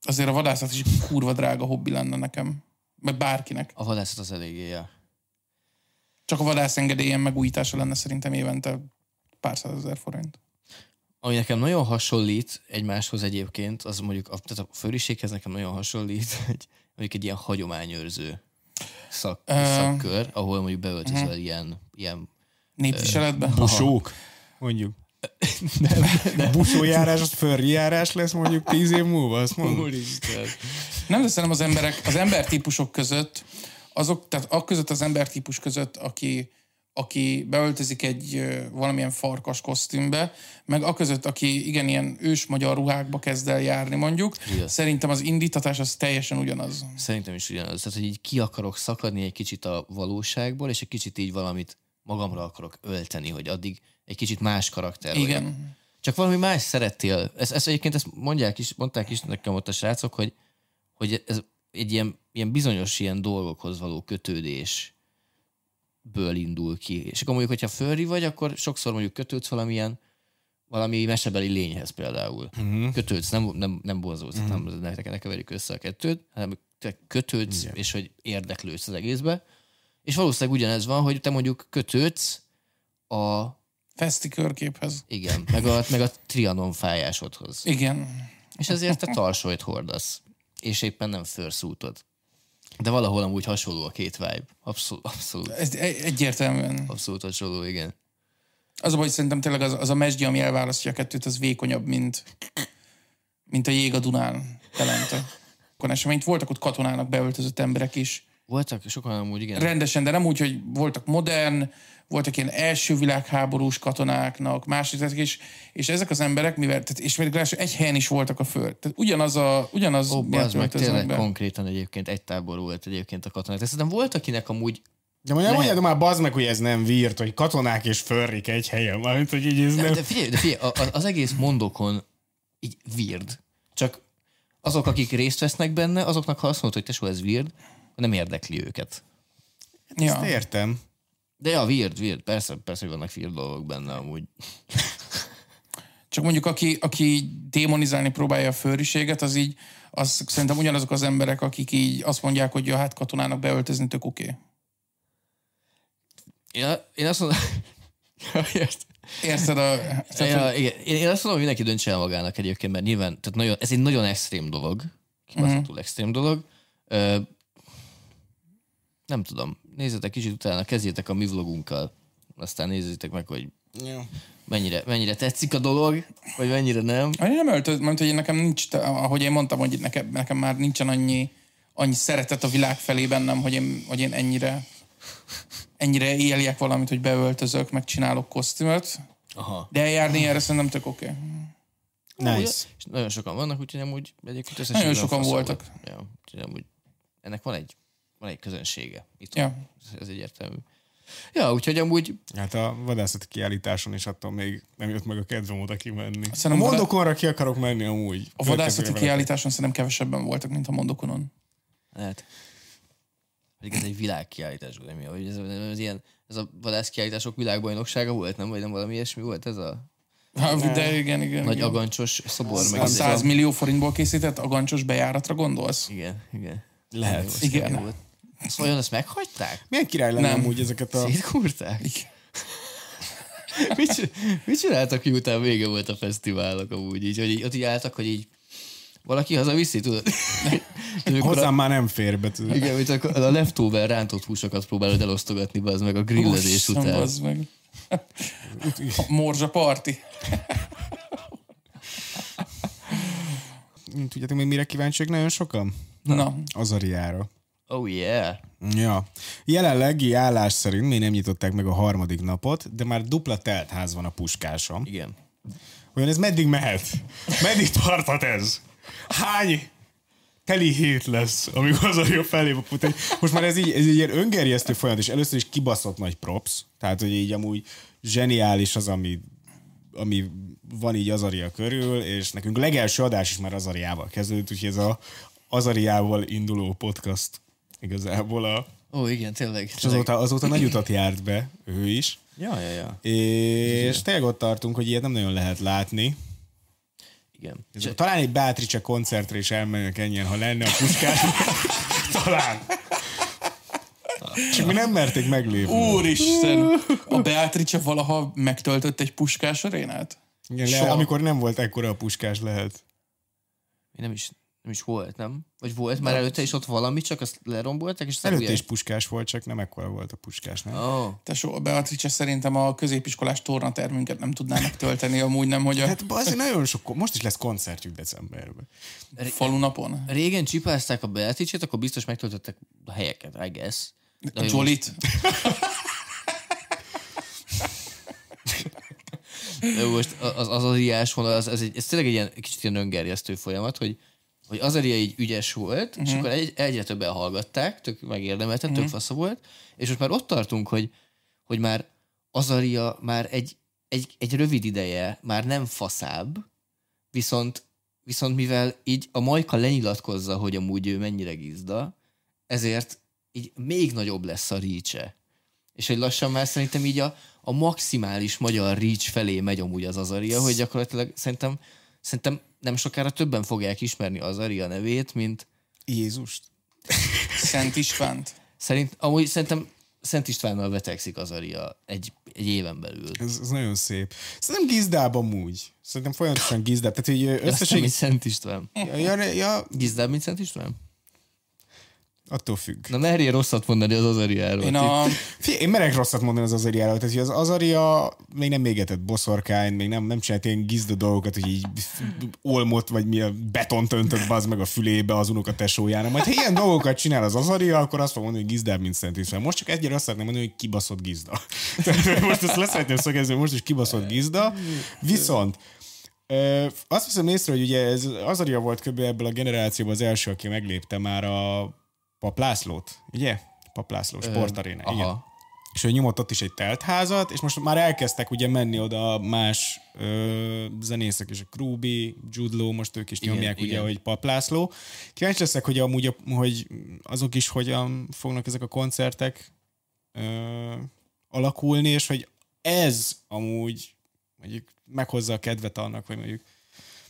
azért a vadászat is kurva drága hobbi lenne nekem. Meg bárkinek. A vadászat az eléggé, ja. Csak a vadászengedélyen megújítása lenne szerintem évente pár százezer forint. ami nekem nagyon hasonlít egymáshoz egyébként, az mondjuk a, tehát a főriséghez nekem nagyon hasonlít, *laughs* hogy mondjuk egy ilyen hagyományőrző szak, uh, szakkör, ahol mondjuk beöltözöl uh-huh. ilyen, ilyen Népviseletben? Uh, busók, mondjuk. *laughs* nem, *laughs* nem. Busójárás, az járás lesz mondjuk tíz év múlva, azt mondom. Nem, de szerintem az emberek, az embertípusok között, azok, tehát a között az embertípus között, aki aki beöltözik egy valamilyen farkas kosztümbe, meg a között, aki igen, ilyen ős magyar ruhákba kezd el járni mondjuk, Igen. szerintem az indítatás az teljesen ugyanaz. Szerintem is ugyanaz. Tehát, hogy így ki akarok szakadni egy kicsit a valóságból, és egy kicsit így valamit magamra akarok ölteni, hogy addig egy kicsit más karakter Igen. Vagyok. Csak valami más szerettél. Ezt, ezt egyébként ezt mondják is, mondták is nekem ott a srácok, hogy, hogy ez egy ilyen, ilyen bizonyos ilyen dolgokhoz való kötődés ből indul ki. És akkor mondjuk, hogyha fölri vagy, akkor sokszor mondjuk kötődsz valamilyen valami mesebeli lényhez például. Uh-huh. Kötődsz, nem, nem, nem bonzódsz, uh-huh. nem, ne, ne keverjük össze a kettőt, hanem te kötődsz, Igen. és hogy érdeklődsz az egészbe. És valószínűleg ugyanez van, hogy te mondjuk kötődsz a... Feszti körképhez. Igen, meg a, meg a trianon fájásodhoz. Igen. És ezért te *laughs* tarsolyt hordasz, és éppen nem főrszútod. De valahol amúgy hasonló a két vibe. Abszolút. abszolút. Ez egyértelműen. Abszolút hasonló, igen. Az a baj, szerintem tényleg az, az a mesdje, ami elválasztja a kettőt, az vékonyabb, mint, mint a jég a Dunán telente. Eseményt voltak ott katonának beöltözött emberek is. Voltak sokan amúgy, igen. Rendesen, de nem úgy, hogy voltak modern, voltak ilyen első világháborús katonáknak, másodikak is, és ezek az emberek, mivel, tehát, és még egy helyen is voltak a föld. Tehát ugyanaz a, ugyanaz Ó, az meg tényleg be. konkrétan egyébként egy tábor volt egyébként a katonák. Tehát szerintem volt, akinek amúgy de mondja, lehet... mondjad már, bazd meg, hogy ez nem vírt, hogy katonák és förrik egy helyen, mármint, hogy így ez de, nem... De figyelj, de figyelj az egész mondokon így vird. Csak azok, akik részt vesznek benne, azoknak ha azt mondod, hogy tesó, ez vird, nem érdekli őket. Ja. Ezt értem. De ja, weird, weird. Persze, persze, hogy vannak weird dolgok benne amúgy. *laughs* Csak mondjuk, aki, aki démonizálni próbálja a főriséget, az így, az szerintem ugyanazok az emberek, akik így azt mondják, hogy ja, hát katonának beöltözni tök oké. Okay. Ja, én azt mondom... *laughs* Érted a... ja, igen. Én, én azt mondom, hogy mindenki döntse el magának egyébként, mert nyilván tehát nagyon, ez egy nagyon extrém dolog. Kibaszottul uh-huh. extrém dolog. Ö, nem tudom nézzetek kicsit utána, kezdjétek a mi vlogunkkal, aztán nézzétek meg, hogy ja. mennyire, mennyire tetszik a dolog, vagy mennyire nem. Én nem öltöz, mert hogy nekem nincs, ahogy én mondtam, hogy nekem, nekem már nincsen annyi, annyi szeretet a világ felé bennem, hogy én, hogy én ennyire ennyire éljek valamit, hogy beöltözök, meg csinálok kosztümöt. Aha. De eljárni erre szerintem tök oké. Okay. Nice. És nagyon sokan vannak, úgyhogy amúgy egyébként Nagyon sokan voltak. Ja, úgyhogy amúgy ennek van egy van egy közönsége. Itt ja. Ez egyértelmű. Ja, úgyhogy amúgy... Hát a vadászati kiállításon is attól még nem jött meg a kedvem oda kimenni. Szerintem a mondokonra ki akarok menni amúgy. A vadászati kiállításon szerintem kevesebben voltak, mint a mondokonon. Lehet. Pedig ez egy világkiállítás, vagy mi? Hogy ez, ez, ilyen, ez a vadászkiállítások világbajnoksága volt, nem? Vagy nem valami ilyesmi volt ez a... Ha, de igen, igen. Nagy igen. agancsos szobor. Meg 100 millió forintból készített agancsos bejáratra gondolsz? Igen, igen. Lehet. Igen. Volt. Szóval ezt meghagyták? Milyen király lenne nem. amúgy ezeket a... Szétkúrták? *laughs* mit, mit csináltak, miután vége volt a fesztiválok amúgy így, hogy így, ott így álltak, hogy így valaki hazaviszi, tudod? *laughs* Hozzám a, már nem fér be, tudod. Igen, mint a, a leftover rántott húsokat próbálod elosztogatni, az meg a grillezés Ussam, után. Az meg. A *laughs* morzsa parti. Tudjátok még mire kíváncsiak nagyon sokan? Na. Azariára. Oh yeah. Ja. Jelenlegi állás szerint még nem nyitották meg a harmadik napot, de már dupla teltház van a puskáson. Igen. Olyan ez meddig mehet? Meddig tarthat ez? Hány teli hét lesz, amikor az a felé put. Most már ez így, ez így ilyen öngerjesztő folyamat, és először is kibaszott nagy props, tehát hogy így amúgy zseniális az, ami, ami van így Azaria körül, és nekünk legelső adás is már Azariával kezdődött, úgyhogy ez a Azariával induló podcast igazából a... Ó, igen, tényleg. És azóta, azóta nagy utat *clears throat* járt be, ő is. Ja, ja, ja. És tényleg ott tartunk, hogy ilyet nem nagyon lehet látni. Igen. Ez, talán egy Beatrice koncertre is elmennek ennyien, ha lenne a puskás. *laughs* talán. Csak mi nem merték meglépni. Úristen! A Beatrice valaha megtöltött egy puskás arénát? Igen, le, amikor nem volt ekkora a puskás lehet. Nem is, nem is volt, nem? Vagy volt már előtte is ott valami, csak azt lerombolták, és Előtte is puskás volt, csak nem ekkora volt a puskás, nem? Ó, Tesó, Beatrice szerintem a középiskolás tornatermünket nem tudnának tölteni, amúgy nem, hogy a Hát azért nagyon sok, most is lesz koncertjük decemberben. falunapon. régen csipázták a Beatrice-t, akkor biztos megtöltöttek a helyeket, I guess. De A Jolit. De most az, az az vonal, az, az egy, ez tényleg egy ilyen, kicsit ilyen öngerjesztő folyamat, hogy, hogy az Aria így ügyes volt, uh-huh. és akkor egy, egyre többen hallgatták, tök megérdemelten, uh-huh. tök fasza volt, és most már ott tartunk, hogy, hogy már Azaria már egy, egy, egy rövid ideje már nem faszább, viszont, viszont mivel így a Majka lenyilatkozza, hogy amúgy ő mennyire gizda, ezért így még nagyobb lesz a rícse. És hogy lassan már szerintem így a, a maximális magyar reach felé megy amúgy az Azaria, hogy gyakorlatilag szerintem, szerintem nem sokára többen fogják ismerni Azaria nevét, mint Jézust. *laughs* Szent Istvánt. szerint, amúgy szerintem Szent Istvánnal vetekszik Azaria egy, egy éven belül. Ez, ez nagyon szép. Szerintem gizdában úgy. Szerintem folyamatosan gizdább. Tehát, hogy összeség... mint Szent István. Ja, ja, ja, Gizdább, mint Szent István? Attól függ. Na merjél rosszat mondani az Azariáról. Én a... Figyelj, én merek rosszat mondani az Azariáról. Tehát, hogy az Azaria még nem mégetett boszorkány, még nem, nem csinált ilyen gizda dolgokat, hogy így olmot, vagy mi a betont öntött az meg a fülébe az unoka tesójának. Majd ha ilyen dolgokat csinál az Azaria, akkor azt fog mondani, hogy gizdább, mint Szent István. Most csak egyre azt szeretném mondani, hogy kibaszott gizda. *laughs* Tehát most ezt leszeretném szögezni, hogy most is kibaszott gizda. Viszont Ö, azt hiszem észre, hogy ugye ez Azaria volt kb. ebből a generációban az első, aki meglépte már a Paplászlót, ugye? Paplászló, sportaréna, aha. igen. És ő nyomott ott is egy teltházat, és most már elkezdtek ugye menni oda más ö, zenészek is, a Krúbi, Judlo, most ők is Igen, nyomják ugye, igen. hogy Paplászló. Kíváncsi leszek, hogy amúgy, hogy azok is hogyan fognak ezek a koncertek ö, alakulni, és hogy ez amúgy mondjuk meghozza a kedvet annak, hogy mondjuk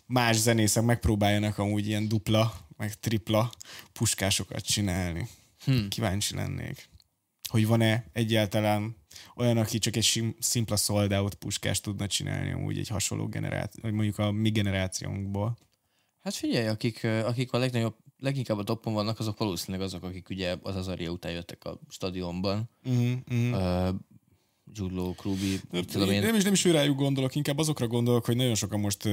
más zenészek megpróbáljanak amúgy ilyen dupla, meg tripla puskásokat csinálni. Hmm. Kíváncsi lennék. Hogy van-e egyáltalán olyan, aki csak egy szimpla sold out puskást tudna csinálni amúgy egy hasonló generáció, vagy mondjuk a mi generációnkból. Hát figyelj, akik, akik a legnagyobb, leginkább a toppon vannak, azok valószínűleg azok, akik ugye az Azaria után jöttek a stadionban. Uh-huh. Uh, Judlo, Krubi, mit tudom Én nem is, nem is ő rájuk gondolok, inkább azokra gondolok, hogy nagyon sokan most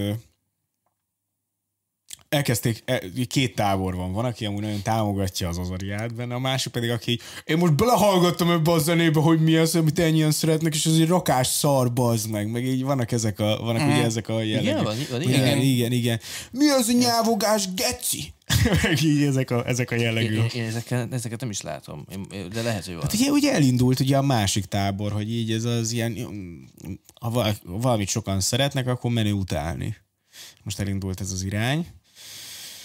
elkezdték, e, két tábor van. Van, aki amúgy nagyon támogatja az Azariát benne, a másik pedig, aki én most belehallgattam ebbe a zenébe, hogy mi az, amit ennyien szeretnek, és ez egy rakás szar, bazd meg. Meg így vannak ezek a, vannak ugye ezek a jellegek. van, van, igen, igen. igen, igen, igen. Mi az a nyávogás, geci? *laughs* meg így ezek a, ezek a jellegű. Én, én ezeket, ezeket nem is látom, én, de lehet, hogy van. Hát ugye, ugye elindult ugye a másik tábor, hogy így ez az ilyen, ha val- valamit sokan szeretnek, akkor menő utálni. Most elindult ez az irány.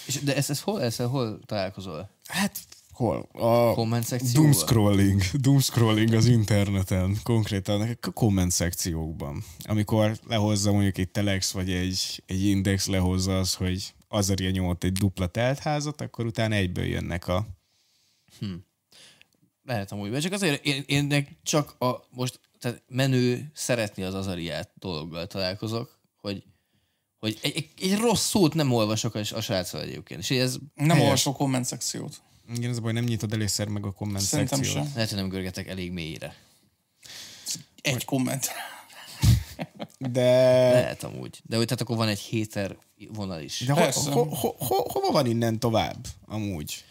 És, de ezt, ezt hol, ezt hol találkozol? Hát hol? A Komment szekcióban? doomscrolling. Doomscrolling az interneten, konkrétan a komment szekciókban. Amikor lehozza mondjuk egy Telex vagy egy, egy Index lehozza az, hogy Azaria nyomott egy dupla teltházat, akkor utána egyből jönnek a Lehet amúgy, mert csak azért én, én csak a most tehát menő szeretni az Azariát dologgal találkozok, hogy, hogy egy, egy, egy rossz szót nem olvasok a, a sráccal egyébként. És ez Nem Helyes. olvasó komment szekciót. igen, ez a baj, nem nyitod elégszer meg a komment Szerintem szekciót. sem. lehet, hogy nem görgetek elég mélyre. Egy komment. De Lehet amúgy. De hogy tehát akkor van egy héter vonal is. De ho, ho, ho, ho, hova van innen tovább, amúgy?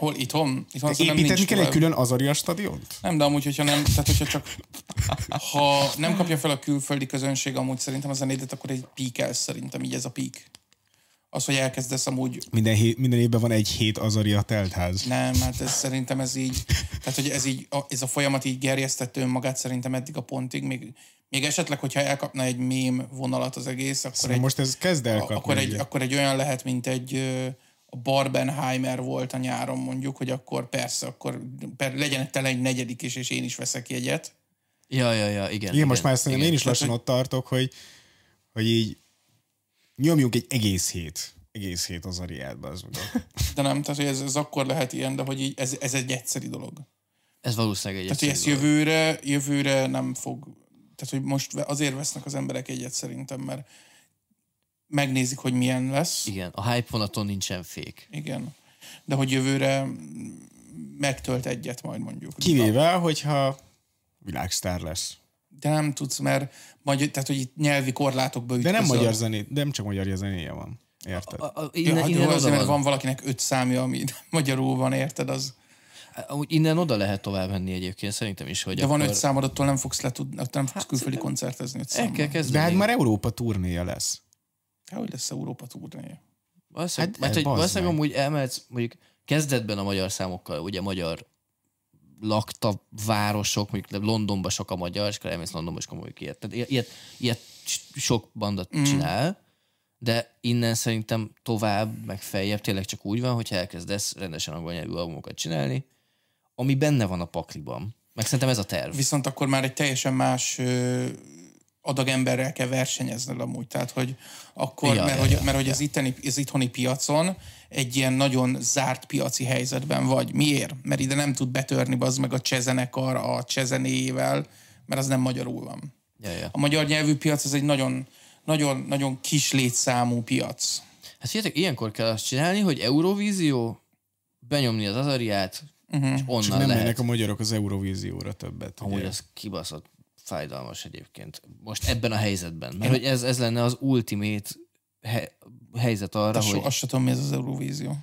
Hol? Itthon? Itthon szerintem Építeni kell egy külön Azaria stadiont? Nem, de amúgy, hogyha nem, tehát hogyha csak ha nem kapja fel a külföldi közönség amúgy szerintem a zenédet, akkor egy peak el szerintem, így ez a peak. Az, hogy elkezdesz amúgy, Minden, hét, minden évben van egy hét Azaria teltház. nem, hát ez szerintem ez így, tehát hogy ez így, ez a folyamat így gerjesztette önmagát szerintem eddig a pontig, még, még esetleg, hogyha elkapna egy mém vonalat az egész, akkor Szóval egy, most ez kezd elkapni. akkor egy, akkor egy olyan lehet, mint egy a Barbenheimer volt a nyáron mondjuk, hogy akkor persze, akkor per, legyen tele egy negyedik is, és én is veszek jegyet. Ja, ja, ja, igen. Igen, most már szerintem én is lassan ott tartok, hogy, hogy így nyomjunk egy egész hét. Egész hét az meg. *laughs* De nem, tehát hogy ez, ez akkor lehet ilyen, de hogy így, ez, ez egy egyszeri dolog. Ez valószínűleg egy Tehát, hogy ezt dolog. jövőre, jövőre nem fog, Tehát, hogy most azért vesznek az emberek egyet szerintem, mert megnézik, hogy milyen lesz. Igen, a hype vonaton nincsen fék. Igen. De hogy jövőre megtölt egyet majd mondjuk. Kivéve, hogyha világsztár lesz. De nem tudsz, mert magyar, tehát, hogy itt nyelvi korlátokba De nem ütközöl. magyar zené, de nem csak magyar zenéje van. Érted? A, a, Ja, innen, hát innen jó, azért, mert van. van valakinek öt számja, ami *laughs* magyarul van, érted? Az, innen oda lehet tovább menni egyébként, szerintem is, hogy de van akkor öt számod, attól nem fogsz, letud, attól nem fogsz külföldi koncertezni öt El kell számmal. kezdeni. De hát már Európa turnéja lesz. Hát, hogy lesz Európa turnéja? Valószínűleg, Hát, mert hogy valószínűleg amúgy elmehetsz, mondjuk kezdetben a magyar számokkal, ugye magyar lakta városok, mondjuk Londonban sok a magyar, és akkor elmész Londonba, és akkor mondjuk ilyet. Tehát ilyet, ilyet sok bandat mm. csinál, de innen szerintem tovább, meg feljebb tényleg csak úgy van, hogyha elkezdesz rendesen angol nyelvű albumokat csinálni, ami benne van a pakliban. Meg szerintem ez a terv. Viszont akkor már egy teljesen más adag emberrel kell versenyezned amúgy. Tehát, hogy akkor, Ja, mert, ja, hogy, ja, mert hogy az, itteni, az itthoni piacon egy ilyen nagyon zárt piaci helyzetben vagy. Miért? Mert ide nem tud betörni az meg a csezenekar a csezenéjével, mert az nem magyarul van. Ja, ja. A magyar nyelvű piac az egy nagyon, nagyon, nagyon kis létszámú piac. Hát figyeljetek, ilyenkor kell azt csinálni, hogy Eurovízió, benyomni az azariát, uh-huh. és onnan Csak nem lehet. mennek a magyarok az Eurovízióra többet. Amúgy ugye? az kibaszott fájdalmas egyébként. Most ebben a helyzetben. Mert hogy ez, ez lenne az ultimate he, helyzet arra, so, hogy azt sem tudom, mi ez az Eurovízió.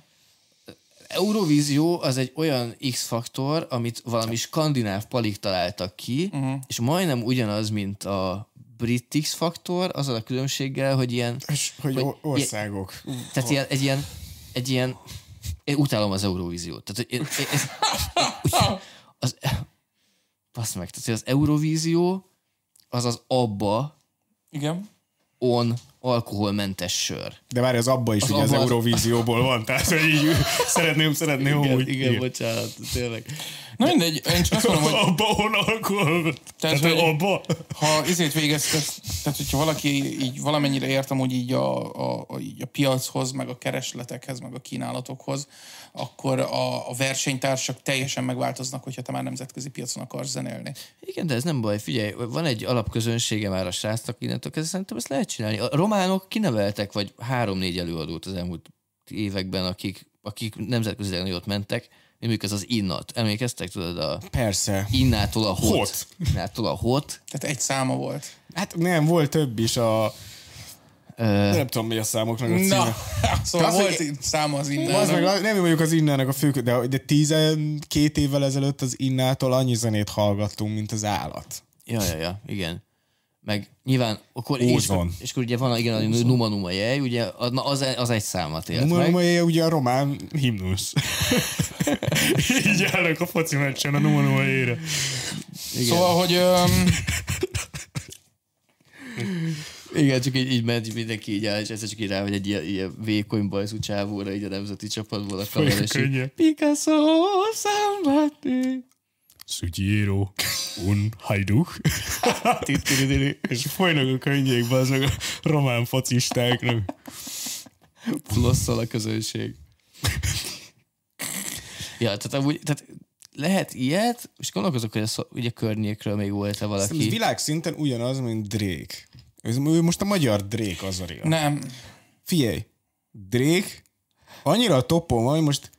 Eurovízió az egy olyan X-faktor, amit valami skandináv palik találtak ki, uh-huh. és majdnem ugyanaz, mint a brit X-faktor, azzal a különbséggel, hogy ilyen, És hogy, hogy or- országok. tehát ilyen, egy ilyen, egy ilyen, én utálom az Eurovíziót. Tehát, hogy ez, *laughs* ez, az, basz meg, tehát hogy az Eurovízió az az abba Igen. on alkoholmentes sör. De várj, az abba is Az ugye az abba az- Eurovízióból van, tehát hogy így *laughs* szeretném, szeretném úgy. igen, bocsánat, tényleg. Na mindegy, én csak azt mondom, hogy Abba on alkohol. Tehát, hogy- abba. ha izét végeztek, tehát hogyha valaki így valamennyire értem, hogy így a, a, a, így a piachoz, meg a keresletekhez, meg a kínálatokhoz, akkor a, a versenytársak teljesen megváltoznak, hogyha te már nemzetközi piacon akarsz zenélni. Igen, de ez nem baj, figyelj, van egy alapközönsége már a srácnak, innentől kezdve szerintem ezt lehet csinálni. A románok kineveltek, vagy három-négy előadót az elmúlt években, akik, akik nemzetközileg nagyot mentek, mondjuk ez az innat. Emlékeztek, tudod, a Persze. innától a hot. Hot. Innától a hot. Tehát egy száma volt. Hát nem, volt több is a... nem tudom, mi a számoknak a címe. Na, *laughs* szóval Az, volt hogy- száma az Az innen. meg, nem mondjuk az innának a fő, de, de 12 évvel ezelőtt az innától annyi zenét hallgattunk, mint az állat. Ja, ja, ja, igen. Meg nyilván, akkor, és, Ózon. és akkor ugye van igen, a Numa Numa jej, ugye az, na, az, egy számat élt Numa meg. Numa ugye a román himnusz. *laughs* Így állnak a foci meccsen a Numa Numa ére. Szóval, hogy öm, Igen, csak így, így ment mindenki így áll, és ez csak így rá, hogy egy ilyen, ilyen vékony bajszú csávóra így a nemzeti csapatból a kamera, és így. Picasso, somebody. Sugiero, un hajduk. És folynak a könnyékbe az meg a román focistáknak. Flosszal a közönség. ja, tehát amúgy, tehát lehet ilyet, és gondolkozok, hogy a, szó- ugye környékről még volt-e Ez valaki. világszinten ugyanaz, mint Drake. Ez ő most a magyar Drake az a nem. Figyelj, Drake annyira a topon van, hogy most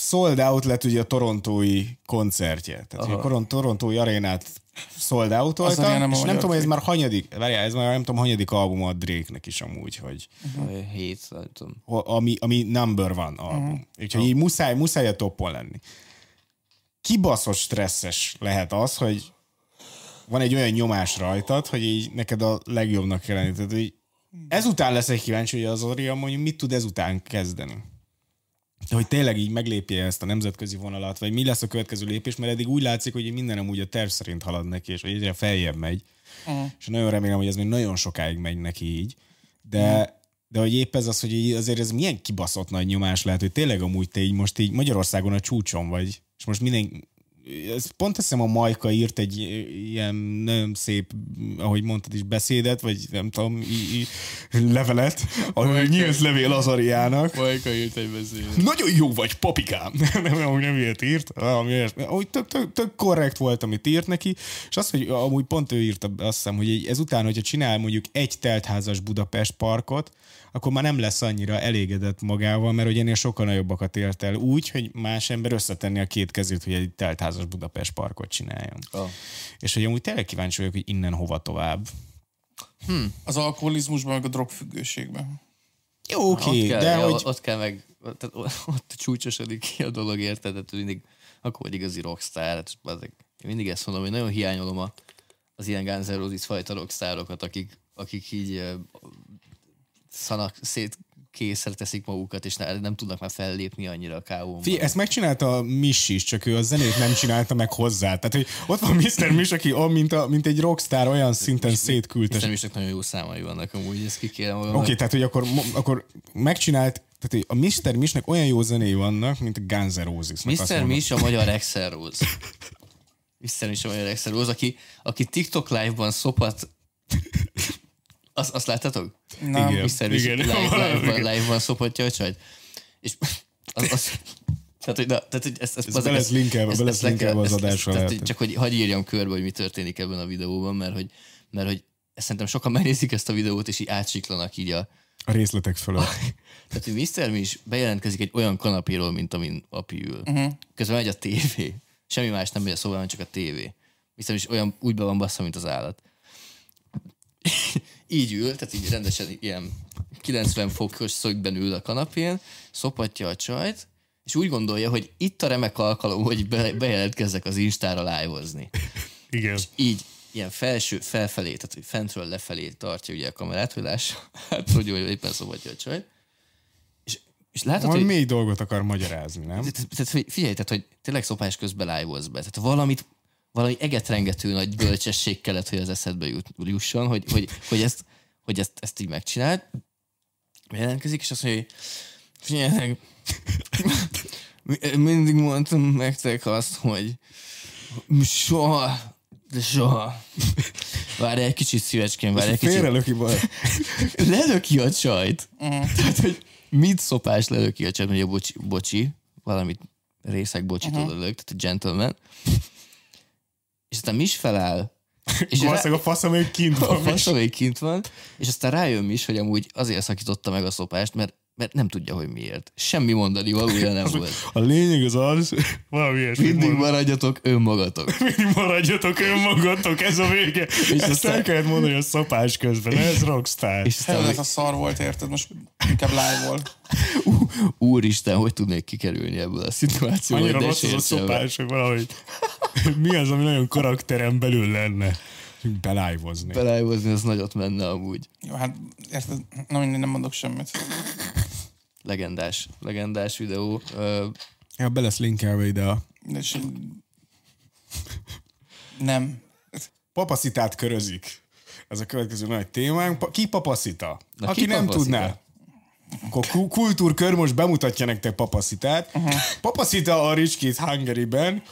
sold out lett ugye a torontói koncertje. Tehát ugye a Toron- torontói arénát sold out és nem magyar tudom, hogy ez már hanyadik, várjál, ez már nem tudom, hanyadik album a Drake-nek is amúgy, hogy Vagy Hét, nem tudom. ami, ami number van album. Uh-huh. Úgyhogy így muszáj, muszáj a toppon lenni. Kibaszott stresszes lehet az, hogy van egy olyan nyomás rajtad, hogy így neked a legjobbnak kell lenni. Tehát, hogy ezután leszek kíváncsi, hogy az Orion mondjuk mit tud ezután kezdeni. De hogy tényleg így meglépje ezt a nemzetközi vonalat, vagy mi lesz a következő lépés, mert eddig úgy látszik, hogy minden amúgy a terv szerint halad neki, és egyre feljebb megy. Uh-huh. És nagyon remélem, hogy ez még nagyon sokáig megy neki így. De, de hogy épp ez az, hogy azért ez milyen kibaszott nagy nyomás lehet, hogy tényleg amúgy te így most így Magyarországon a csúcson vagy, és most minden, ez pont hiszem a Majka írt egy ilyen nagyon szép, ahogy mondtad is, beszédet, vagy nem tudom, i- i- levelet, a nyílt levél Azariának. Majka írt egy beszédet. Nagyon jó vagy, papikám. *laughs* nem, nem, amúgy nem ilyet írt, ami. Amúgy tök, tök, tök, korrekt volt, amit írt neki, és azt, hogy amúgy pont ő írta, azt hiszem, hogy ezután, hogyha csinál mondjuk egy teltházas Budapest parkot, akkor már nem lesz annyira elégedett magával, mert hogy ennél sokkal nagyobbakat ért el úgy, hogy más ember összetenni a két kezét, hogy egy teltházas Budapest parkot csináljon. Oh. És hogy amúgy tényleg kíváncsi vagyok, hogy innen hova tovább. Az alkoholizmusban, meg a drogfüggőségben. Jó, oké, ott, okay, kell, de ja, hogy... ott kell meg, tehát ott csúcsosodik ki a dolog, érted? Tehát mindig, akkor vagy igazi rockstar. Hát, bazeg, én mindig ezt mondom, hogy nagyon hiányolom a, az ilyen Guns N' Roses fajta rockstarokat, akik, akik így szanak, szét készre teszik magukat, és ne, nem tudnak már fellépni annyira a káóban. Figyelj, ezt megcsinálta a Miss is, csak ő a zenét nem csinálta meg hozzá. Tehát, hogy ott van Mr. Miss, aki olyan, mint, a, mint egy rockstar, olyan szinten szétküldte. Is csak nagyon jó számai vannak amúgy, ezt ki kérem Oké, okay, tehát, hogy akkor, akkor megcsinált, tehát a Mr. Misnek olyan jó zenéi vannak, mint a Guns N' Roses. Mr. Mish a magyar Excel Rose. Mr. Mish a magyar Excel Rose, aki, aki TikTok live-ban szopat... Azt, azt láttatok? Nem. Igen. Mr. Mish igen. live, *laughs* live-ban, live-ban szopatja a csajt. És az, az, tehát, hogy, na, tehát, hogy ezt, ezt, Ez be lesz linkelve, be lesz linkelve az adásra tehát, hogy. Csak hogy hagyj írjam körbe, hogy mi történik ebben a videóban, mert hogy, mert hogy szerintem sokan megnézik ezt a videót, és így átsiklanak így a, A részletek fölött. *laughs* tehát, hogy Mr. is bejelentkezik egy olyan kanapéról, mint amin api ül. Uh-huh. Közben megy a tévé. Semmi más nem megy a szobában, csak a tévé. Mr. is olyan úgy be van bassza, mint az állat. *laughs* így ül, tehát így rendesen ilyen 90 fokos szögben ül a kanapén, szopatja a csajt, és úgy gondolja, hogy itt a remek alkalom, hogy be, bejelentkezzek az Instára live-ozni *laughs* Igen. így ilyen felső, felfelé, tehát hogy fentről lefelé tartja ugye a kamerát, hogy lássa, *laughs* hát hogy éppen szobatja a csaj. És, és látod, Valami hogy, mély dolgot akar magyarázni, nem? tehát, tehát, hogy figyelj, tehát, hogy tényleg szopás közben live be. Tehát valamit, valami egetrengető nagy bölcsesség kellett, hogy az eszedbe jusson, hogy, hogy, hogy, ezt, hogy ezt, ezt így megcsináld. Jelentkezik, és azt mondja, hogy figyeljetek, mindig mondtam nektek azt, hogy soha, de soha. Várj egy kicsit szívecskén, várj egy kicsit. Félrelöki baj. Lelöki a csajt. Uh-huh. Tehát, hogy mit szopás lelöki a csajt, mondja bocsi, bocsi valamit részek bocsitól uh-huh. lelök, tehát a gentleman. És aztán Mis feláll, *laughs* és rá, Valószínűleg a fasz, amelyik kint *laughs* a van. fasz, amelyik kint van, és aztán rájön is, hogy amúgy azért szakította meg a szopást, mert, mert nem tudja, hogy miért. Semmi mondani valója nem *laughs* volt. A lényeg az az, valami ilyesmi Mindig mond- maradjatok önmagatok. *laughs* mindig maradjatok önmagatok, ez a vége. És Ezt aztán- el kellett mondani a szopás közben, ez rockstar. És aztán, Ez a szar volt, érted? Most inkább live volt. Ú, úristen, hogy tudnék kikerülni ebből a szituációból? Annyira rossz az a hogy valahogy *laughs* mi az, ami nagyon karakterem belül lenne. Belájvozni. Belájvozni, az nagyot menne amúgy. Jó, hát érted? Na mindig nem mondok semmit. Legendás, legendás videó. Ja, be lesz linkelve ide a nem. papaszitát körözik. Ez a következő nagy témánk. Ki papaszita? Na, Aki ki nem papaszita? tudná. Akkor ku- kultúrkör most bemutatja nektek papaszitát. Uh-huh. Papaszita a Rich Kids Hungary-ben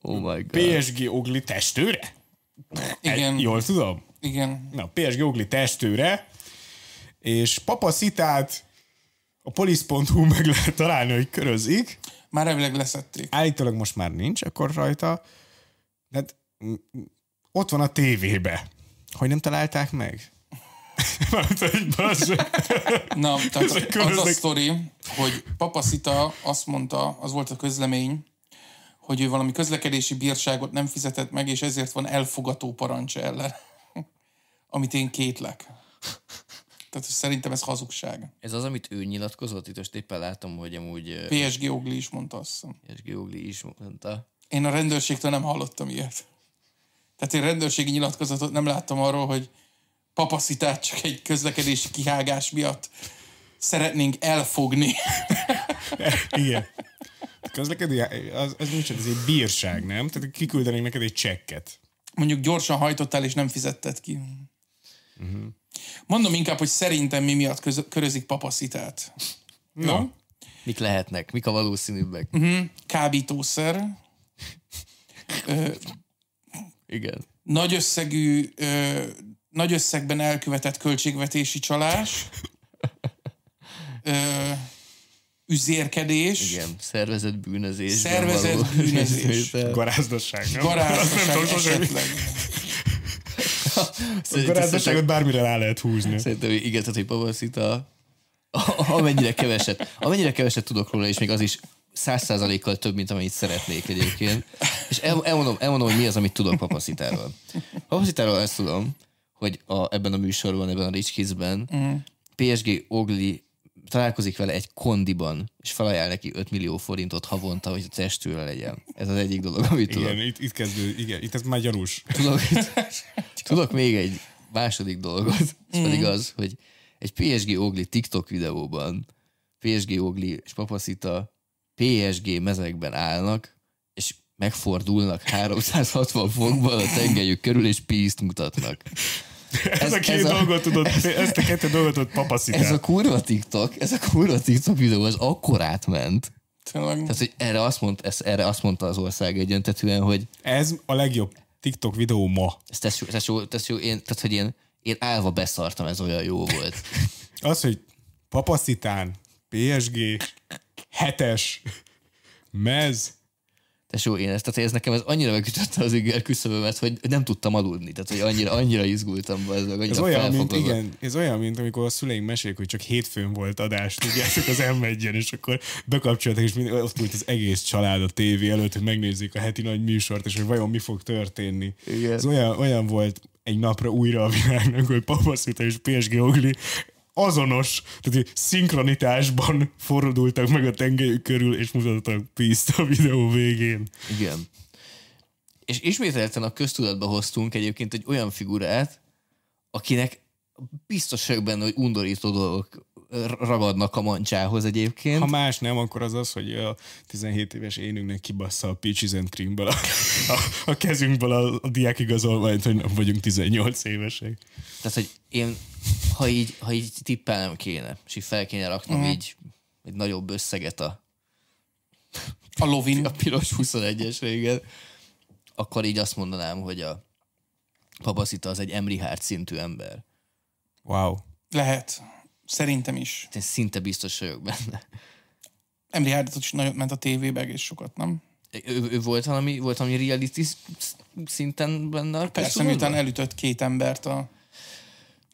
oh my god. PSG Ogli testőre? Igen. Jól tudom? Igen. Na, PSG Ogli testőre, és papaszitát a polisz.hu meg lehet találni, hogy körözik. Már elvileg leszették. Állítólag most már nincs akkor rajta. Hát ott van a tévébe. Hogy nem találták meg? *laughs* *laughs* Na, tehát az a sztori, hogy Papaszita azt mondta, az volt a közlemény, hogy ő valami közlekedési bírságot nem fizetett meg, és ezért van elfogató parancs ellen. *laughs* Amit én kétlek. Tehát szerintem ez hazugság. Ez az, amit ő nyilatkozott, itt most éppen látom, hogy amúgy PSG Ogli is mondta azt hiszem. PSG Ogli is mondta. Én a rendőrségtől nem hallottam ilyet. Tehát én rendőrségi nyilatkozatot nem láttam arról, hogy papaszitát csak egy közlekedési kihágás miatt szeretnénk elfogni. *laughs* Igen. Közlekedő, az, az nincs, ez egy bírság, nem? Tehát kiküldenék neked egy csekket. Mondjuk gyorsan hajtottál és nem fizetted ki. Uh-huh. Mondom inkább, hogy szerintem mi miatt köz- körözik papaszitát. Na, Mik lehetnek? Mik a valószínűbbek? Uh-huh. Kábítószer, Igen. nagy összegű, ö, nagy összegben elkövetett költségvetési csalás, ö, üzérkedés, Igen, szervezett bűnözés. Szervezett bűnözés. Nem? Nem tudom, sosem. esetleg. *laughs* A garázdaságot bármire rá lehet húzni. Szerintem igen, tehát, hogy Babaszita amennyire keveset, amennyire keveset tudok róla, és még az is száz százalékkal több, mint amennyit szeretnék egyébként. És el, elmondom, elmondom, hogy mi az, amit tudok Papaszitáról. Papaszitáról ezt tudom, hogy a, ebben a műsorban, ebben a Rich Kids-ben PSG Ogli találkozik vele egy kondiban, és felajánl neki 5 millió forintot havonta, hogy a testőre legyen. Ez az egyik dolog, amit tudok. Igen, itt, itt kezdő, igen, itt ez már gyanús. Tudok, *laughs* tudok még egy második dolgot, *laughs* ez pedig az, hogy egy PSG Ogli TikTok videóban PSG Ogli és Papaszita PSG mezekben állnak, és megfordulnak *laughs* 360 fokban a tengelyük körül, és pízt mutatnak. *laughs* Ez, Ez- a két ez a- dolgot tudod, ezt a kettő dolgot tudod papaszitál. Ez a kurva TikTok, ez a kurva TikTok videó, az akkor átment. Tényleg. Tehát, hogy erre azt, mond, ez, erre azt mondta az ország egyöntetően, hogy Ez a legjobb TikTok videó ma. ez jó, tesz jó én, tehát, hogy én, én állva beszartam, ez olyan jó volt. *laughs* Az, hogy papaszitán, PSG, hetes, mez, Tesó, én ezt, tehát ez nekem ez annyira megütötte az inger küszöbömet, hogy nem tudtam aludni. Tehát, hogy annyira, annyira izgultam be, ez meg annyira Ez olyan, mint, igen, ez olyan, mint amikor a szüleink mesélik, hogy csak hétfőn volt adás, tudjátok, az m és akkor bekapcsoltak, és mind, ott volt az egész család a tévé előtt, hogy megnézzék a heti nagy műsort, és hogy vajon mi fog történni. Igen. Ez olyan, olyan volt egy napra újra a világnak, hogy Papaszita és PSG Ogli azonos, tehát szinkronitásban *laughs* fordultak meg a tengelyük körül, és mutattak piszt a videó végén. Igen. És ismételten a köztudatba hoztunk egyébként egy olyan figurát, akinek biztos vagyok benne, hogy undorító dolgok ragadnak a mancsához egyébként. Ha más nem, akkor az az, hogy a 17 éves énünknek kibassza a Peaches and Creamből a, a, a kezünkből a, a diákigazolványt, hogy nem vagyunk 18 évesek. Tehát, hogy én, ha így, ha így tippelnem kéne, és így fel kéne raknom uh-huh. így egy nagyobb összeget a, A lovin. a piros 21-esre, igen, akkor így azt mondanám, hogy a Papaszita az egy Emri Hart szintű ember. Wow. Lehet. Szerintem is. Én szinte biztos vagyok benne. Emri Hardot is nagyon ment a tévébe egész sokat, nem? Ő, ő volt valami, volt valami reality szinten benne? a Persze, miután elütött két embert a...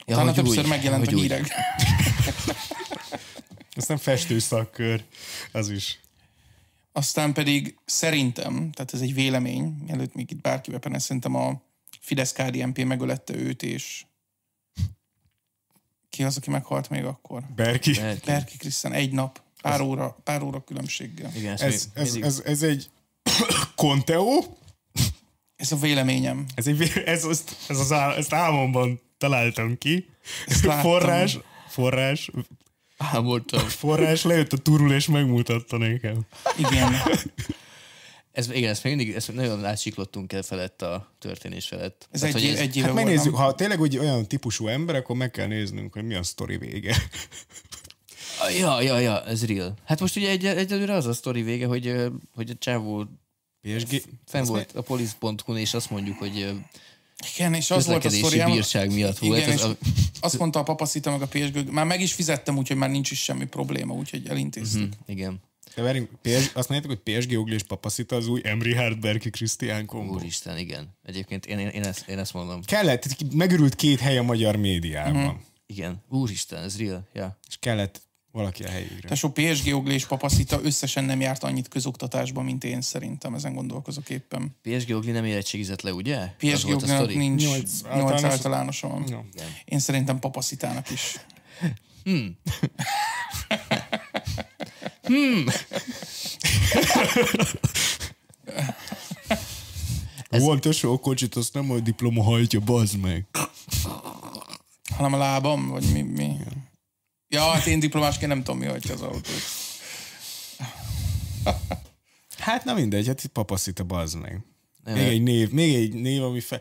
ja, Utána hogy többször úgy, megjelent a hírek. *laughs* Aztán festő szakkör, az is. Aztán pedig szerintem, tehát ez egy vélemény, mielőtt még itt bárki bepene, szerintem a Fidesz KDNP megölette őt, és ki az, aki meghalt még akkor? Berki. Berki. Berki Krisztán, egy nap, pár óra, pár óra különbséggel. Igen, Ez, ez, ez, ez egy *coughs* Conteo? Ez a véleményem. Ez, egy, ez, ezt, ez az ál, ezt álmomban találtam ki. Ezt láttam. Forrás, forrás, álmodtam. forrás lejött a turul és megmutatta nekem. Igen. *laughs* Ez, igen, ezt még mindig ezt nagyon átsiklottunk el felett a történés felett. Ez Tehát, egy, hogy egy éve Hát megnézzük, ha tényleg úgy olyan típusú ember, akkor meg kell néznünk, hogy mi a sztori vége. Ja, ja, ja, ez real. Hát most ugye egy, egyelőre az a sztori vége, hogy, hogy a csávó PSG, fenn volt a police.hu-n, és azt mondjuk, hogy Igen, és az volt a közlekedési sztori. bírság miatt volt. Igen, Ez a, azt mondta a papaszita meg a PSG, már meg is fizettem, úgyhogy már nincs is semmi probléma, úgyhogy elintéztük. hm, igen. De várjunk, PSG, azt mondjátok, hogy PSG Ogli és Papaszita az új Emri Hart Berki Krisztián kombó. Úristen, igen. Egyébként én, én, én, ezt, én ezt mondom. Kellett, megürült két hely a magyar médiában. Uh-huh. Igen. Úristen, ez real. Ja. És kellett valaki a helyére. Tesó, PSG Ogli és Papaszita összesen nem járt annyit közoktatásba, mint én szerintem, ezen gondolkozok éppen. PSG Ogli nem érettségizett le, ugye? PSG sztori? nincs Nyolc 8 általános- általánosa van. Ja. Én szerintem Papaszitának is. *laughs* *laughs* *laughs* Ez... Volt tesó, a kocsit, azt nem a diploma hajtja, bazd meg. Hanem a lábam, vagy mi? mi? Ja, hát én diplomásként nem tudom, mi hagyja az autót. Hát na mindegy, hát itt papaszita, bazd meg. Nem, Még egy név, még egy név, ami fel...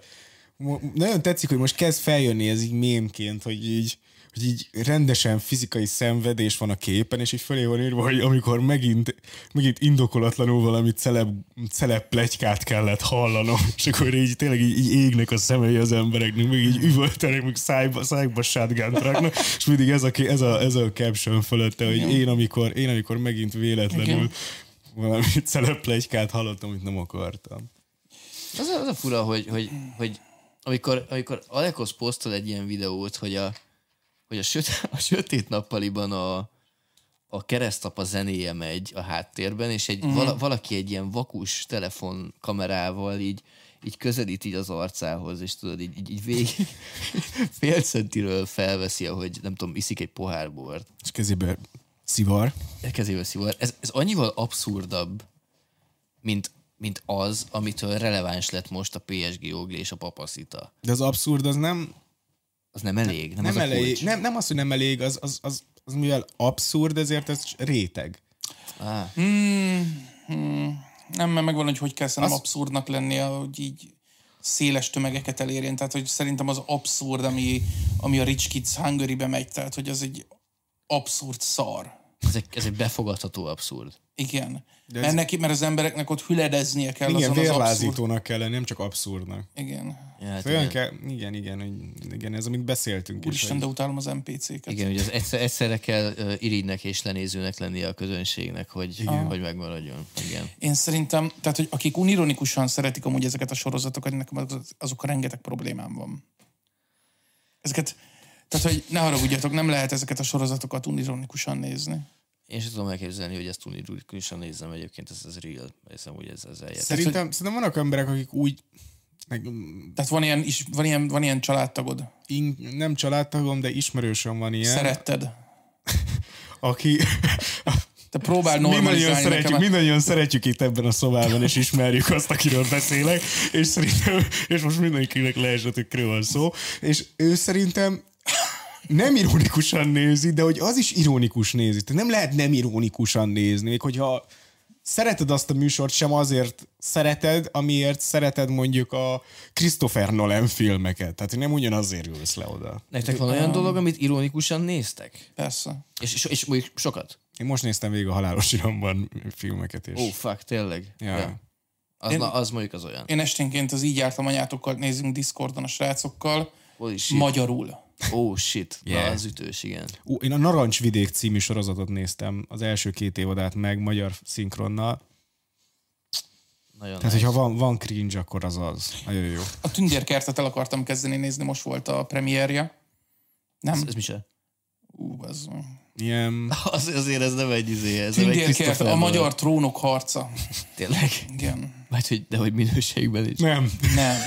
Nagyon tetszik, hogy most kezd feljönni ez így mémként, hogy így hogy így rendesen fizikai szenvedés van a képen, és így fölé van írva, hogy amikor megint, megint indokolatlanul valami celeb, celeb plegykát kellett hallanom, és akkor így tényleg így, így égnek a szemei az embereknek, meg így üvöltenek, meg szájba, szájba shotgun raknak, és mindig ez a, ez a, ez a caption fölötte, hogy én amikor, én amikor megint véletlenül Igen. valami celeb plegykát hallottam, amit nem akartam. Az a, az a fura, hogy, hogy, hogy amikor, amikor Alekos posztol egy ilyen videót, hogy a, hogy a, söt, *laughs* a sötét nappaliban a, a keresztapa zenéje megy a háttérben, és egy, uh-huh. vala, valaki egy ilyen vakus telefon kamerával így, így közelít így az arcához, és tudod, így, így, így végig *laughs* fél centiről felveszi, ahogy nem tudom, iszik egy pohár bort. És kezébe szivar. Kezébe szivar. Ez, ez annyival abszurdabb, mint mint az, amitől releváns lett most a PSG Ogli és a Papaszita. De az abszurd az nem... Az nem elég. Nem, nem, az elég. Nem, nem az, hogy nem elég, az, az, az, az mivel abszurd, ezért ez réteg. Ah. Hmm, hmm. Nem, mert megvan, hogy hogy kell szerintem az... abszurdnak lennie, hogy így széles tömegeket elérjen. Tehát, hogy szerintem az abszurd, ami, ami a Rich Kids Hungary-be megy, tehát, hogy az egy abszurd szar. Ez egy, ez egy befogadható abszurd. Igen. De ez... mert, neki, mert az embereknek ott hüledeznie kell igen, azon kell lenni, nem csak abszurdnak. Igen. Ja, hát igen. Kell, igen, igen, igen, ez amit beszéltünk Úristen, is. de utálom az NPC-ket. Igen, hogy az egyszer, egyszerre kell uh, irigynek és lenézőnek lennie a közönségnek, hogy, igen. hogy megmaradjon. Igen. Én szerintem, tehát, hogy akik unironikusan szeretik amúgy ezeket a sorozatokat, nekem azok a rengeteg problémám van. Ezeket, tehát, hogy ne haragudjatok, nem lehet ezeket a sorozatokat unironikusan nézni. Én sem tudom elképzelni, hogy ezt unironikusan nézem egyébként, ez, ez real. Hiszem, hogy ez, ez eljött. Szerintem, hogy... szerintem vannak emberek, akik úgy meg, Tehát van ilyen, is, van ilyen, van ilyen családtagod? In, nem családtagom, de ismerősöm van ilyen. Szeretted? *laughs* Aki... Te próbál mindannyian szeretjük, nekem. mindannyian szeretjük itt ebben a szobában, és ismerjük azt, akiről beszélek, és szerintem, és most mindenkinek leesett, hogy van szó, és ő szerintem nem ironikusan nézi, de hogy az is ironikus nézi. Tehát nem lehet nem ironikusan nézni, még hogyha szereted azt a műsort, sem azért szereted, amiért szereted mondjuk a Christopher Nolan filmeket. Tehát nem ugyanazért ülsz le oda. Nektek van olyan dolog, amit ironikusan néztek? Persze. És, és, és mondjuk sokat? Én most néztem végig a Halálos Iramban filmeket. És... Ó, oh, fuck, tényleg? Ja. ja. Az, én, na, az mondjuk az olyan. Én esténként az így jártam anyátokkal, nézünk Discordon a srácokkal, magyarul. Ó, oh, shit. Yeah. Na, az ütős, igen. Ó, én a Narancsvidék című sorozatot néztem, az első két évadát meg magyar szinkronnal. Nagyon Tehát, nice. hogyha van, van cringe, akkor az az. Nagyon jó. A Tündérkertet el akartam kezdeni nézni, most volt a premierje. Nem? Ez, ez mi se? Ú, az... Ilyen... *laughs* Az, azért ez nem egy izé, ez Tündérkert, a magyar trónok harca. Tényleg? Igen. Vagy hogy, de hogy minőségben is. Nem. Nem.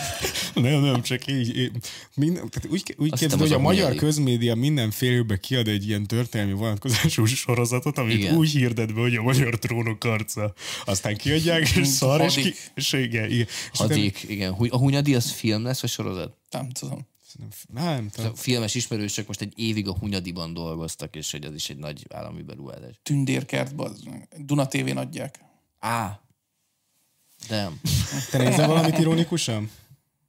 *laughs* nem, nem, csak így. így minden, tehát úgy, úgy képzeld, hogy a magyar elég. közmédia minden fél évben kiad egy ilyen történelmi vonatkozású *laughs* sorozatot, amit igen. úgy hirdet be, hogy a magyar trónok harca. Aztán kiadják, és szar, és, ki, és igen. igen. Hadik, igen. A Hunyadi az film lesz, vagy sorozat? Nem tudom. Nem, nem tudom. A filmes ismerősök most egy évig a Hunyadiban dolgoztak, és hogy az is egy nagy állami beruházás. Tündérkert, Duna TV-n adják. Á, de. Te nézel valamit ironikusan?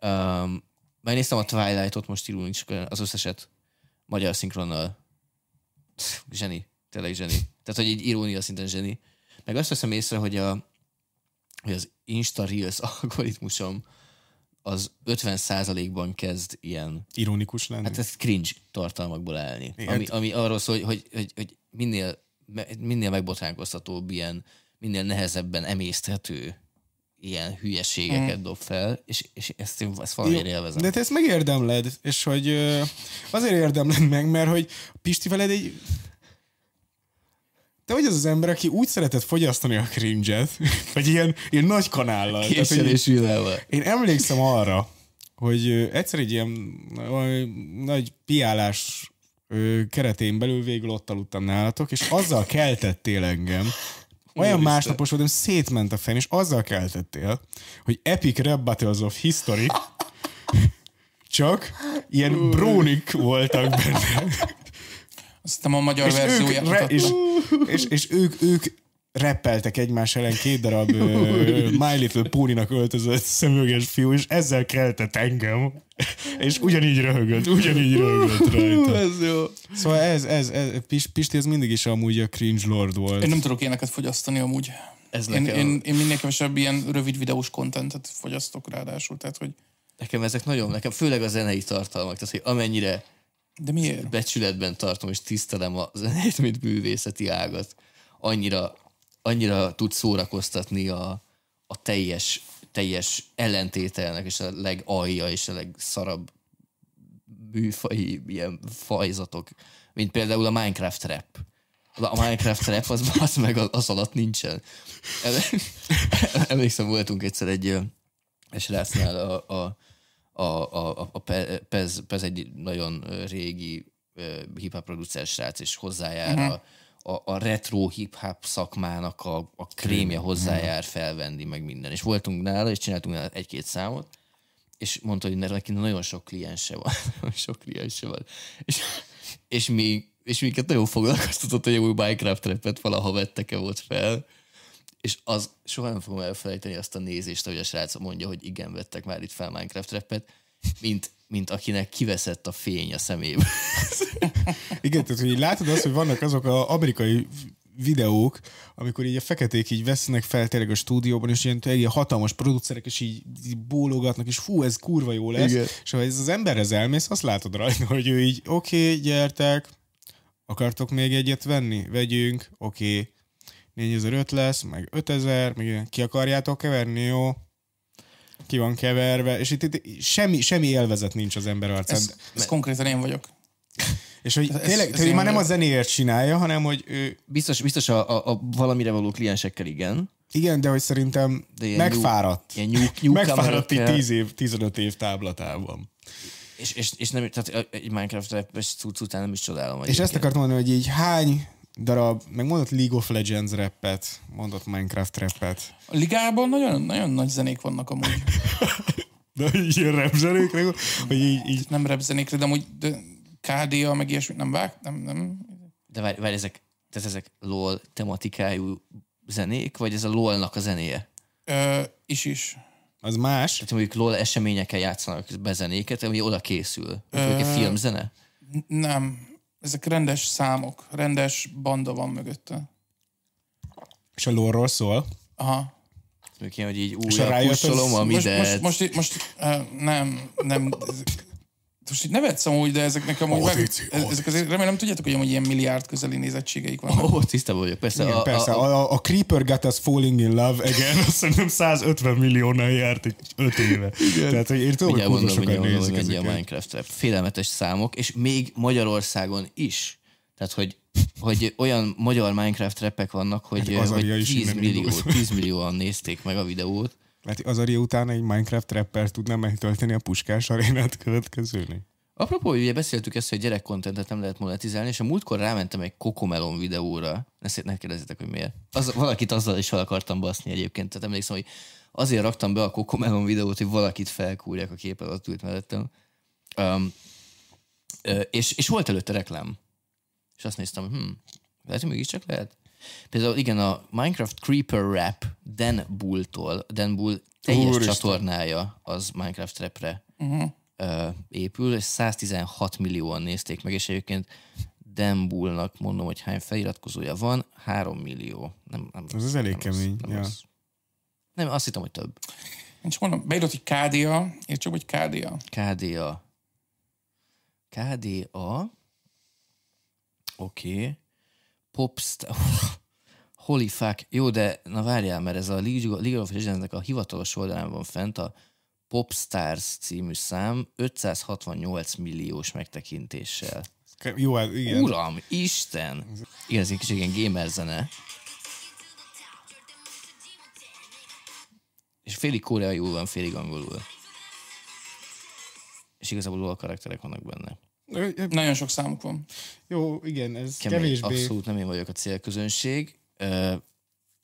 Um, megnéztem a Twilight-ot most ironikusan, az összeset magyar szinkronnal. Zseni, tényleg zseni. Tehát, hogy egy irónia szinten zseni. Meg azt veszem észre, hogy, a, hogy az Insta Reels algoritmusom az 50%-ban kezd ilyen... Ironikus lenni? Hát ez cringe tartalmakból állni. Ami, ami arról szól, hogy, hogy, hogy, hogy minél, minél megbotránkoztatóbb ilyen, minél nehezebben emészthető ilyen hülyeségeket mm. dob fel, és, és ezt én ezt valamiért élvezem. De te ezt megérdemled, és hogy azért érdemled meg, mert hogy Pisti veled egy te vagy az az ember, aki úgy szeretett fogyasztani a cringe-et, *laughs* hogy ilyen, ilyen nagy kanállal. Késsel és Én emlékszem arra, hogy egyszer egy ilyen nagy piálás keretén belül végül ott aludtam nálatok, és azzal keltettél engem, olyan másnapos voltam, szétment a fejem, és azzal keltettél, hogy Epic Rap Battles of History. *laughs* Csak ilyen brónik voltak benne. Azt a magyar és verzióját ők, re, és, és, és ők, ők reppeltek egymás ellen két darab ö, My Little Pony-nak öltözött szemüveges fiú, és ezzel keltett engem. És ugyanígy röhögött, ugyanígy röhögött rajta. Ez jó. Szóval ez, ez, ez Pis- Pisti, ez mindig is amúgy a cringe lord volt. Én nem tudok ilyeneket fogyasztani amúgy. Ez Én, nekem, én, én minél kevesebb ilyen rövid videós kontentet fogyasztok ráadásul, tehát hogy nekem ezek nagyon, nekem főleg a zenei tartalmak, tehát hogy amennyire de miért? becsületben tartom és tisztelem a zenét, mint művészeti ágat, annyira, annyira tud szórakoztatni a, a teljes, teljes ellentételnek, és a legalja, és a legszarabb műfai ilyen fajzatok, mint például a Minecraft rap. A Minecraft rap az, *laughs* az meg az alatt nincsen. *laughs* Emlékszem, voltunk egyszer egy, egy srácnál a, a, a, a, a Pe- Pez, Pez egy nagyon régi hip-hop producer srác, és hozzájár uh-huh. a, a, a retro hip-hop szakmának a, a krémje hozzájár felvenni, meg minden. És voltunk nála, és csináltunk nála egy-két számot, és mondta, hogy neki nagyon sok kliense van. *laughs* Sok kliense van. És, és, mi, és minket nagyon foglalkoztatott, hogy új Minecraft repet valaha vettek-e volt fel. És az soha nem fogom elfelejteni azt a nézést, hogy a srác mondja, hogy igen, vettek már itt fel Minecraft repet, mint, mint akinek kiveszett a fény a szemébe. *laughs* Igen, tehát hogy látod azt, hogy vannak azok az amerikai videók, amikor így a feketék így vesznek fel tényleg a stúdióban, és ilyen, ilyen hatalmas producerek, és így, így bólogatnak, és fú, ez kurva jó lesz. Igen. És ha ez az emberhez elmész, azt látod rajta, hogy ő így, oké, okay, gyertek, akartok még egyet venni? Vegyünk, oké. Okay. 4005 lesz, meg 5000, meg ilyen. ki akarjátok keverni, jó? Ki van keverve, és itt, itt semmi, semmi élvezet nincs az ember arcán. Ez, ez konkrétan én vagyok. És hogy ez- tényleg, ez hogy én már nem a zenéért csinálja, hanem hogy ő, Biztos, biztos a, a, a valamire való kliensekkel igen. igen, de hogy szerintem De ilyen megfáradt. Ilyen nyúk, nyúk megfáradt így kamerakkel. 10 év, 15 év táblatában. És, és, és nem, tehát egy Minecraft rap cucc után nem is csodálom. És ezt akartam mondani, hogy így hány darab, meg mondott League of Legends rappet, mondott Minecraft rappet. A ligában nagyon, nagyon nagy zenék vannak amúgy. *laughs* De így ilyen rap zenékre, hogy így, így Nem rap zenékre, de amúgy de KDA, meg ilyesmit nem vág, nem, nem. De várj, várj ezek, tehát ezek LOL tematikájú zenék, vagy ez a LOL-nak a zenéje? Ö, is is. az más. Tehát mondjuk LOL eseményekkel játszanak be zenéket, ami oda készül. Mondjuk egy filmzene? N- Nem. Ezek rendes számok, rendes banda van mögötte. És a lore szól. Aha. Mondjuk ilyen, hogy így újra pusolom az- a Most, midet. most, most, most uh, nem, nem. Most itt nevetsz amúgy, de ezek nekem amúgy meg, ezek azért remélem tudjátok, hogy amúgy ilyen milliárd közeli nézettségeik vannak. Ó, oh, tisztában vagyok. Persze, Igen, a, persze. A, a, A, a, a Creeper Got Us Falling in Love *laughs* again, azt szerintem 150 milliónál járt egy 5 éve. Tehát, hogy én tudom, hogy kurva sokan nézik a ezeket. Minecraft rap. Félelmetes számok, és még Magyarországon is. Tehát, hogy, hogy olyan magyar Minecraft repek vannak, hogy, Hát hogy is 10, innen millió, indult. 10 millióan nézték meg a videót. Lehet, hogy Azaria után egy Minecraft rapper tudná megtölteni a Puskás arénát következőni. Apropó, ugye beszéltük ezt, hogy gyerekkontentet nem lehet monetizálni, és a múltkor rámentem egy Kokomelon videóra. Ne, ne kérdezzetek, hogy miért. Az, valakit azzal is fel akartam baszni egyébként. Tehát emlékszem, hogy azért raktam be a Kokomelon videót, hogy valakit felkúrják a képen, ott ült mellettem. Um, és, és volt előtte reklám. És azt néztem, hogy hm, lehet, hogy mégiscsak lehet. Például igen, a Minecraft Creeper Rap Dan Bull-tól, Dan Bull teljes Úristen. csatornája az Minecraft Rapre uh-huh. ö, épül, és 116 millióan nézték meg, és egyébként Dan Bullnak mondom, hogy hány feliratkozója van, 3 millió. Nem, nem Az az elég nem kemény, nem, ja. rossz. nem, azt hittem, hogy több. Én csak mondom, beírott, hogy KDA, én csak, hogy KDA. KDA. KDA. Oké. Okay. Popstar. Holy fuck. Jó, de na várjál, mert ez a League of Legends-nek a hivatalos oldalán van fent a Popstars című szám 568 milliós megtekintéssel. Jó, hát igen. Uram, Isten! Igen, ez egy kicsit ilyen gamer zene. És félig koreaiul van, félig angolul. És igazából a karakterek vannak benne. Nagyon sok számuk van. Jó, igen, ez Kemény, kevésbé. abszolút nem én vagyok a célközönség.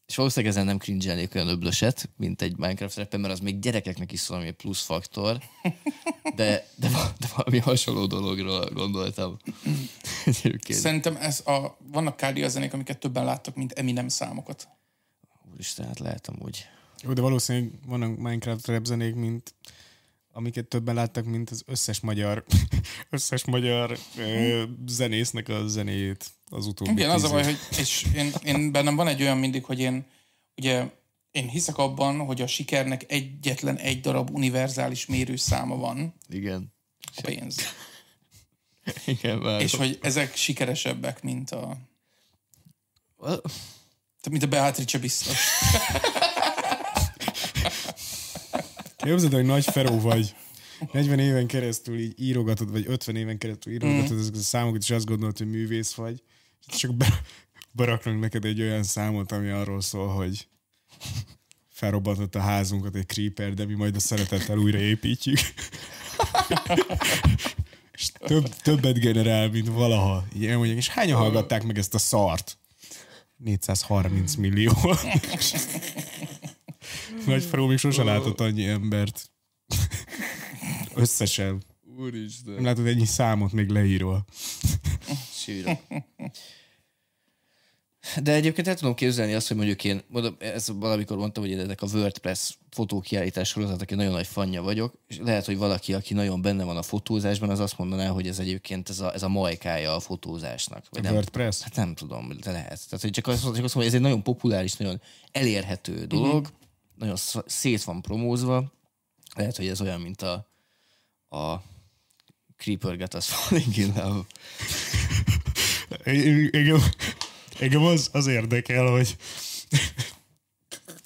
És valószínűleg ezen nem cringe olyan öblöset, mint egy Minecraft rapper, mert az még gyerekeknek is szól, plusz faktor. De, de, de valami hasonló dologról gondoltam. *laughs* Szerintem ez a, vannak KDA zenék, amiket többen láttak, mint Eminem számokat. Úristen, hát lehet amúgy. Jó, de valószínűleg vannak Minecraft rap zenék, mint amiket többen láttak, mint az összes magyar, *laughs* összes magyar ö, zenésznek a zenéjét az utóbbi Igen, az a baj, hogy és én, én bennem van egy olyan mindig, hogy én ugye én hiszek abban, hogy a sikernek egyetlen egy darab univerzális mérőszáma van, Igen. a pénz. *laughs* Igen, már. És hogy ezek sikeresebbek, mint a Well, mint a Beatrice biztos. *laughs* Képzeld, hogy nagy feró vagy. 40 éven keresztül így írogatod, vagy 50 éven keresztül írogatod mm. ezeket a számokat, és azt gondolod, hogy művész vagy. És csak be, beraknak neked egy olyan számot, ami arról szól, hogy felrobbantott a házunkat egy creeper, de mi majd a szeretettel újraépítjük. és több, többet generál, mint valaha. Ilyen mondják, és hányan hallgatták meg ezt a szart? 430 millió. *laughs* Nagy Feró még sose látott annyi embert. Összesen. Nem Úristen. látod ennyi számot még leírva. Sírok. De egyébként el tudom képzelni azt, hogy mondjuk én, mondom, ez valamikor mondtam, hogy ennek a WordPress fotókiállítás sorozat, aki nagyon nagy fanja vagyok, és lehet, hogy valaki, aki nagyon benne van a fotózásban, az azt mondaná, hogy ez egyébként ez a, ez a majkája a fotózásnak. Vagy nem, WordPress? Hát nem tudom, de lehet. Tehát, hogy csak azt, csak azt mondom, hogy ez egy nagyon populáris, nagyon elérhető dolog, mm-hmm. Nagyon sz- szét van promózva. Lehet, hogy ez olyan, mint a, a Creeper Get Us Falling in Love. Engem, engem az, az érdekel, hogy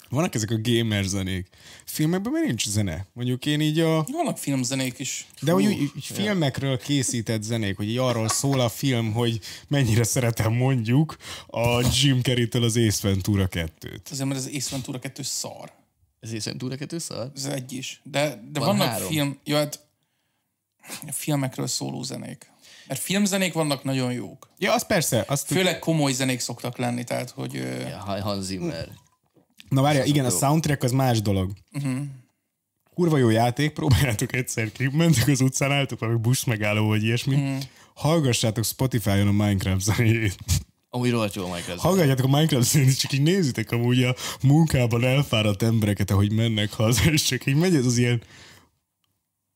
vannak ezek a gamer zenék. Filmekben miért nincs zene? Mondjuk én így a... Vannak filmzenék is. De hogy úgy, úgy filmekről készített zenék, hogy így arról szól a film, hogy mennyire szeretem mondjuk a Jim Carrey-től az Ace Ventura 2-t. Azért, mert az Ace Ventura 2 szar. Ez hiszen túl kettő szar? Ez egy is. De, de Van vannak három. film... Jó, hát filmekről szóló zenék. Mert filmzenék vannak nagyon jók. Ja, az persze. Azt Főleg komoly zenék szoktak lenni, tehát hogy... Ja, Hans Zimmer. Na várja, igen, a soundtrack az más dolog. Uh-huh. Kurva jó játék, próbáljátok egyszer ki, mentek az utcán, álltok valami busz megálló, vagy ilyesmi. Uh-huh. Hallgassátok Spotify-on a Minecraft zenéjét. Amúgy rohadt jó a Minecraft. Hallgatjátok a Minecraft zenét, és csak így nézitek amúgy a munkában elfáradt embereket, ahogy mennek haza, és csak így megy ez az ilyen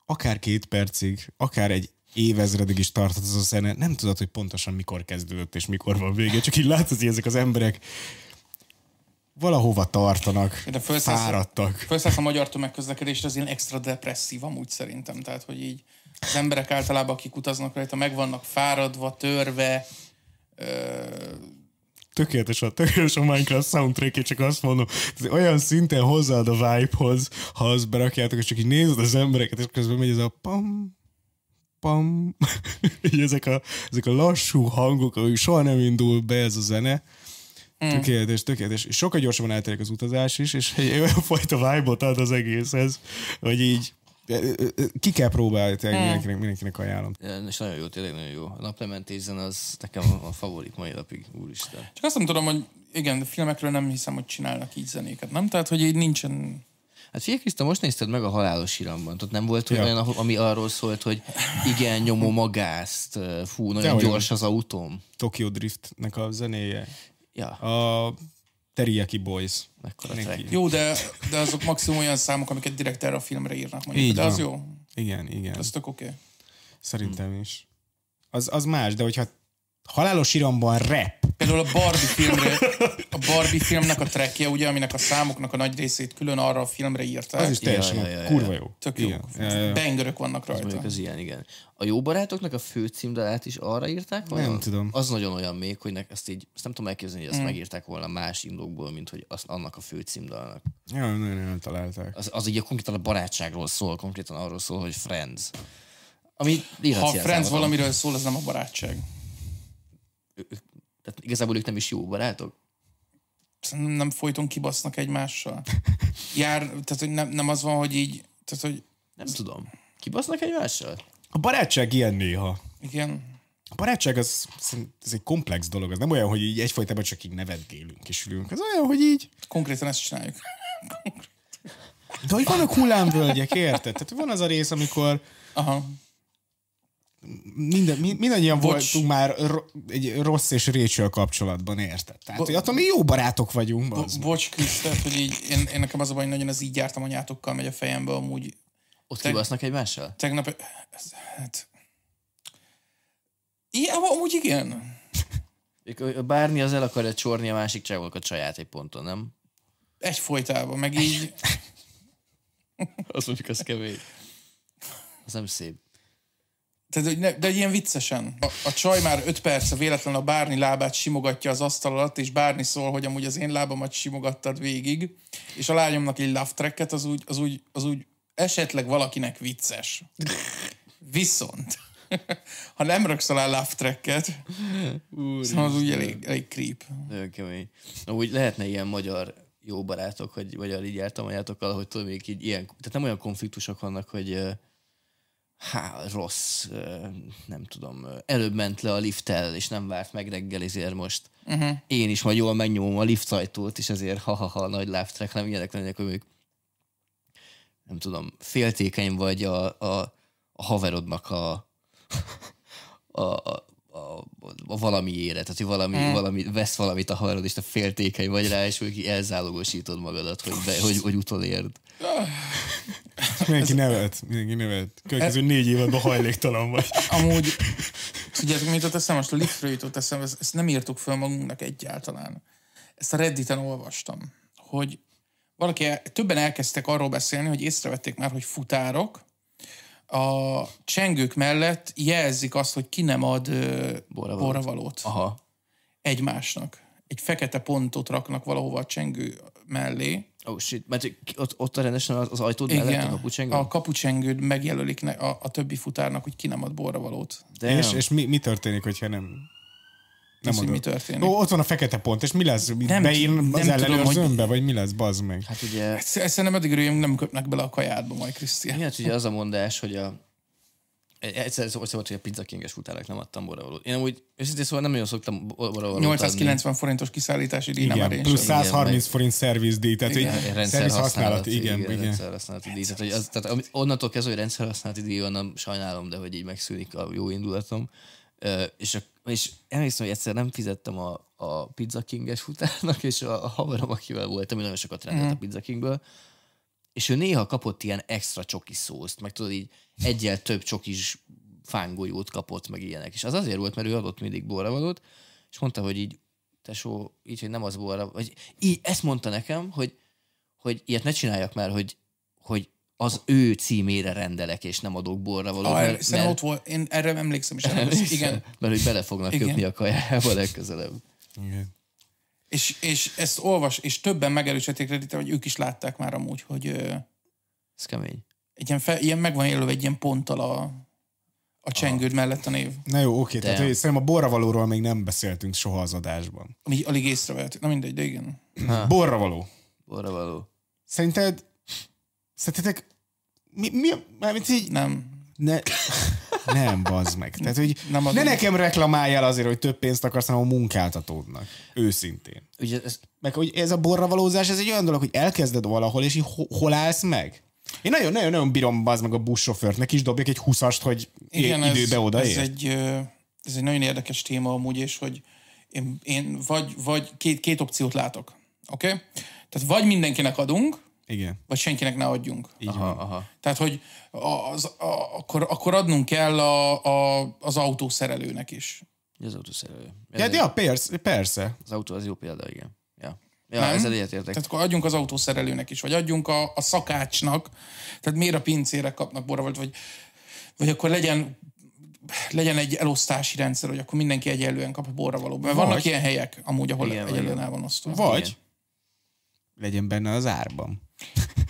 akár két percig, akár egy évezredig is tartott az a zene, nem tudod, hogy pontosan mikor kezdődött és mikor van vége, csak így látod, hogy ezek az emberek valahova tartanak, De felszállsz, fáradtak. felszállsz a magyar tömegközlekedésre, az ilyen extra depresszív amúgy szerintem. Tehát, hogy így az emberek általában, akik utaznak rajta, meg vannak fáradva, törve, Tökéletes a, tökéletes a Minecraft soundtrack csak azt mondom, ez olyan szinten hozzáad a vibe-hoz, ha azt berakjátok, és csak így nézed az embereket, és közben megy ez a pam, pam, *laughs* így ezek a, ezek a lassú hangok, ahogy soha nem indul be ez a zene, Tökéletes, tökéletes. És sokkal gyorsabban eltelik az utazás is, és egy olyan fajta vibe-ot ad az egészhez, hogy így ki kell próbálni, tényleg mindenkinek, mindenkinek ajánlom. És nagyon jó, tényleg nagyon jó. A naplementés az nekem a favorit mai napig, úristen. Csak azt nem tudom, hogy igen, de filmekről nem hiszem, hogy csinálnak így zenéket, nem? Tehát, hogy így nincsen... Hát figyelj, Kriszta, most nézted meg a halálos iramban. Ott nem volt Ja. ja. olyan, ahol- ami arról szólt, hogy igen, nyomom a gázt, fú, nagyon Dehogy gyors az autóm. Tokyo Driftnek a zenéje. Ja, A Teriyaki Boys. Jó, de, de azok maximum olyan számok, amiket direkt erre a filmre írnak. Mondjuk. Így de az van. jó. Igen, igen. Az tök oké. Okay. Szerintem is. Az, az más, de hogyha halálos iramban rap, Például a Barbie filmre, a Barbie filmnek a trackje, ugye, aminek a számoknak a nagy részét külön arra a filmre írták. az is teljesen ja, ja, ja, kurva jó. Tök jó. Bangörök vannak rajta. az ilyen, igen. A jó barátoknak a fő címdalát is arra írták volna? Nem tudom. Az nagyon olyan még, hogy nek, ezt így, ezt nem tudom elképzelni, hogy ezt megírták volna más indokból, mint hogy azt, annak a fő címdalnak. Ja, nagyon eltalálták. Az, az így konkrétan a barátságról szól, konkrétan arról szól, hogy Friends. Ami Ha Friends számot, valamiről szól, az nem a barátság. Tehát igazából ők nem is jó barátok? Nem folyton kibasznak egymással. *laughs* Jár, tehát hogy nem, nem az van, hogy így, tehát hogy Nem tudom. Kibasznak egymással? A barátság ilyen néha. igen, A barátság az, ez egy komplex dolog. Az nem olyan, hogy így egyfajtában csak így nevetgélünk és ülünk. Az olyan, hogy így konkrétan ezt csináljuk. De hogy vannak hullámvölgyek, érted? Tehát van az a rész, amikor Aha. Minden, mi- mindannyian Bocs. voltunk már egy rossz és Rachel kapcsolatban, érted? Tehát, hogy attól mi jó barátok vagyunk. Bo- bocs, Krisz, tehát, hogy így, én, én nekem az a baj, hogy nagyon az így jártam anyátokkal megy a fejembe, amúgy Ott kibasznak egymással? tegnap, ez, hát... Igen, amúgy igen. Bármi az el akarja csorni a másik csávónak a saját egy ponton, nem? Egyfolytában, meg így... *laughs* Az mondjuk az kemény. Az nem szép. Tehát, hogy ne, de ilyen viccesen. A, a csaj már öt perce véletlenül a Bárni lábát simogatja az asztal alatt, és Bárni szól, hogy amúgy az én lábamat simogattad végig, és a lányomnak egy love tracket, az úgy, az úgy, az úgy esetleg valakinek vicces. Viszont, *laughs* ha nem raksz alá love tracket, szóval az úgy elég, elég creep. Nagyon kemény. Amúgy lehetne ilyen magyar jó barátok, hogy magyar így jártam anyátokkal, hogy tudom, még így ilyen, tehát nem olyan konfliktusok vannak, hogy há, rossz, nem tudom, előbb ment le a lifttel, és nem várt meg reggel, ezért most uh-huh. én is majd jól megnyomom a lift ajtót, és ezért ha-ha-ha, nagy track, nem ilyenek lennének, hogy mondjuk nem tudom, féltékeny vagy a, a, a haverodnak a, a, a, a, a valamiére, tehát hogy valami, mm. valami, vesz valamit a haverod, és te féltékeny vagy rá, és így elzálogosítod magadat, hogy, be, hogy, hogy utolérd. *laughs* Mindenki nevet, mindenki nevet. Következő négy évadban hajléktalan vagy. *laughs* Amúgy, tudjátok, mit jutott eszem? Most a liftről jutott eszem, ezt, ezt nem írtuk föl magunknak egyáltalán. Ezt a Redditen olvastam, hogy valaki, többen elkezdtek arról beszélni, hogy észrevették már, hogy futárok a csengők mellett jelzik azt, hogy ki nem ad borravalót Aha. egymásnak. Egy fekete pontot raknak valahova a csengő mellé. Oh shit, mert ott, ott a rendesen az, az ajtód mellett a Igen, kapucsengő? a kapucsengőd megjelölik ne, a, a többi futárnak, hogy ki nem ad borravalót. De És, és mi, mi történik, hogyha nem... Nem Az, hogy mi történik? Ó, ott van a fekete pont, és mi lesz? Nem Beír az ellenőrzőmbe, vagy mi lesz, bazd meg? Hát ugye, Ezt ezt szerintem örüljünk, nem köpnek bele a kajádba majd, Krisztián. mi hát ugye az a mondás, hogy a Egyszer szó volt, hogy a pizzakinges futárnak nem adtam borravalót. Én amúgy őszintén szóval nem nagyon szoktam borravalót 890 forintos kiszállítási díj nem Igen, erős. plusz Igen, 130 forint szervizdíj, tehát Igen. hogy adni. rendszer szerviz használat, használat, igen, igen. rendszer használati díj. Tehát, hogy az, tehát onnantól kezdve, hogy rendszer használati díj van, nem sajnálom, de hogy így megszűnik a jó indulatom. Ö, és, a, és emlékszem, hogy egyszer nem fizettem a, a Pizza King-es futárnak, és a, a haverom, akivel voltam, nagyon sokat rendelt Mhm. a Pizza Kingből, és ő néha kapott ilyen extra csoki szószt, meg tudod így egyel több csokis fángolyót kapott, meg ilyenek. És az azért volt, mert ő adott mindig borravalót, és mondta, hogy így, tesó, így, hogy nem az borra, vagy így, ezt mondta nekem, hogy, hogy ilyet ne csináljak már, hogy, hogy az ő címére rendelek, és nem adok borravalót, Ah, mert, Szerintem ott volt, én erre emlékszem is. *laughs* erre Emlékszel? Igen. Mert hogy bele fognak Igen. köpni a kajába legközelebb. igen. És, és ezt olvas, és többen megerősítették Redditen, hogy ők is látták már amúgy, hogy Ez kemény. Egy ilyen, fe, ilyen meg van jelölve egy ilyen ponttal a, a csengőd mellett a név. Na jó, oké, tehát De- hogy szerintem a borravalóról még nem beszéltünk soha az adásban. Ami alig észrevett. Na mindegy, de igen. Borravaló. Borravaló. Szerinted, szerintetek, mi, mi mármint így, Nem. ne, *laughs* nem, bazd meg. Tehát, hogy Nem ne nekem reklamáljál azért, hogy több pénzt akarsz, hanem a munkáltatódnak. Őszintén. Ugye ez, Meg hogy ez a borravalózás, ez egy olyan dolog, hogy elkezded valahol, és így ho- hol állsz meg? Én nagyon, nagyon, nagyon bírom bazd meg a buszsofőrt, neki is dobjak egy huszast, hogy Igen, időbe ez, odaér. ez, egy, ez egy nagyon érdekes téma amúgy, és hogy én, én vagy, vagy két, két opciót látok. Oké? Okay? Tehát vagy mindenkinek adunk, Igen. vagy senkinek ne adjunk. Így aha, van. aha. Tehát, hogy az, a, akkor, akkor adnunk kell a, a, az autószerelőnek is. Az autószerelő. Ja, de ja, persze, persze. Az autó az jó példa, igen. Ja, Nem? ezzel egyetértek. Tehát akkor adjunk az autószerelőnek is, vagy adjunk a, a szakácsnak. Tehát miért a pincérek kapnak borravalót, vagy, vagy akkor legyen legyen egy elosztási rendszer, hogy akkor mindenki egyenlően kap a borravalót. Mert Vagy- vannak ilyen helyek, amúgy, ahol Igen, egyenlően el van osztva. Vagy Igen. legyen benne az árban.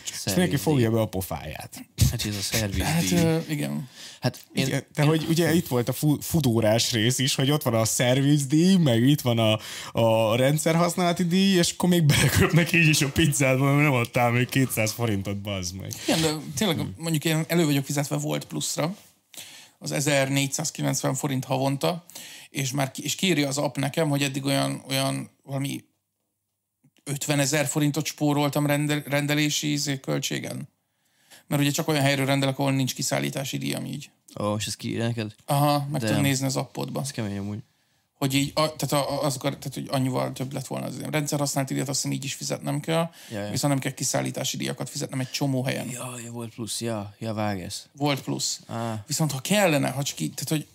És mindenki fogja be a pofáját. Hát ez a szervizdíj. Hát ö, igen. hát én, Én, de hogy ugye itt volt a fu- fudórás rész is, hogy ott van a szervizdíj, meg itt van a, a rendszerhasználati díj, és akkor még beleköpnek így is a pizzádba, mert nem adtál még 200 forintot, bazd meg. Igen, de tényleg mondjuk én elő vagyok fizetve volt pluszra, az 1490 forint havonta, és már ki, és kírja az app nekem, hogy eddig olyan, olyan valami 50 ezer forintot spóroltam rendel, rendelési izé, költségen. Mert ugye csak olyan helyről rendelek, ahol nincs kiszállítási díjam így. Ó, és ez ki neked? Aha, meg tudod nézni az appodba. Ez kemény amúgy. Hogy így, a, tehát, a, az, tehát, hogy annyival több lett volna az ilyen rendszerhasználati díjat, azt hiszem így is fizetnem kell, Ja, ja. viszont nem kell kiszállítási díjakat fizetnem egy csomó helyen. Ja, ja, volt plusz, ja, ja, vágesz. Volt plusz. Ah. Viszont ha kellene, ha csak így, tehát hogy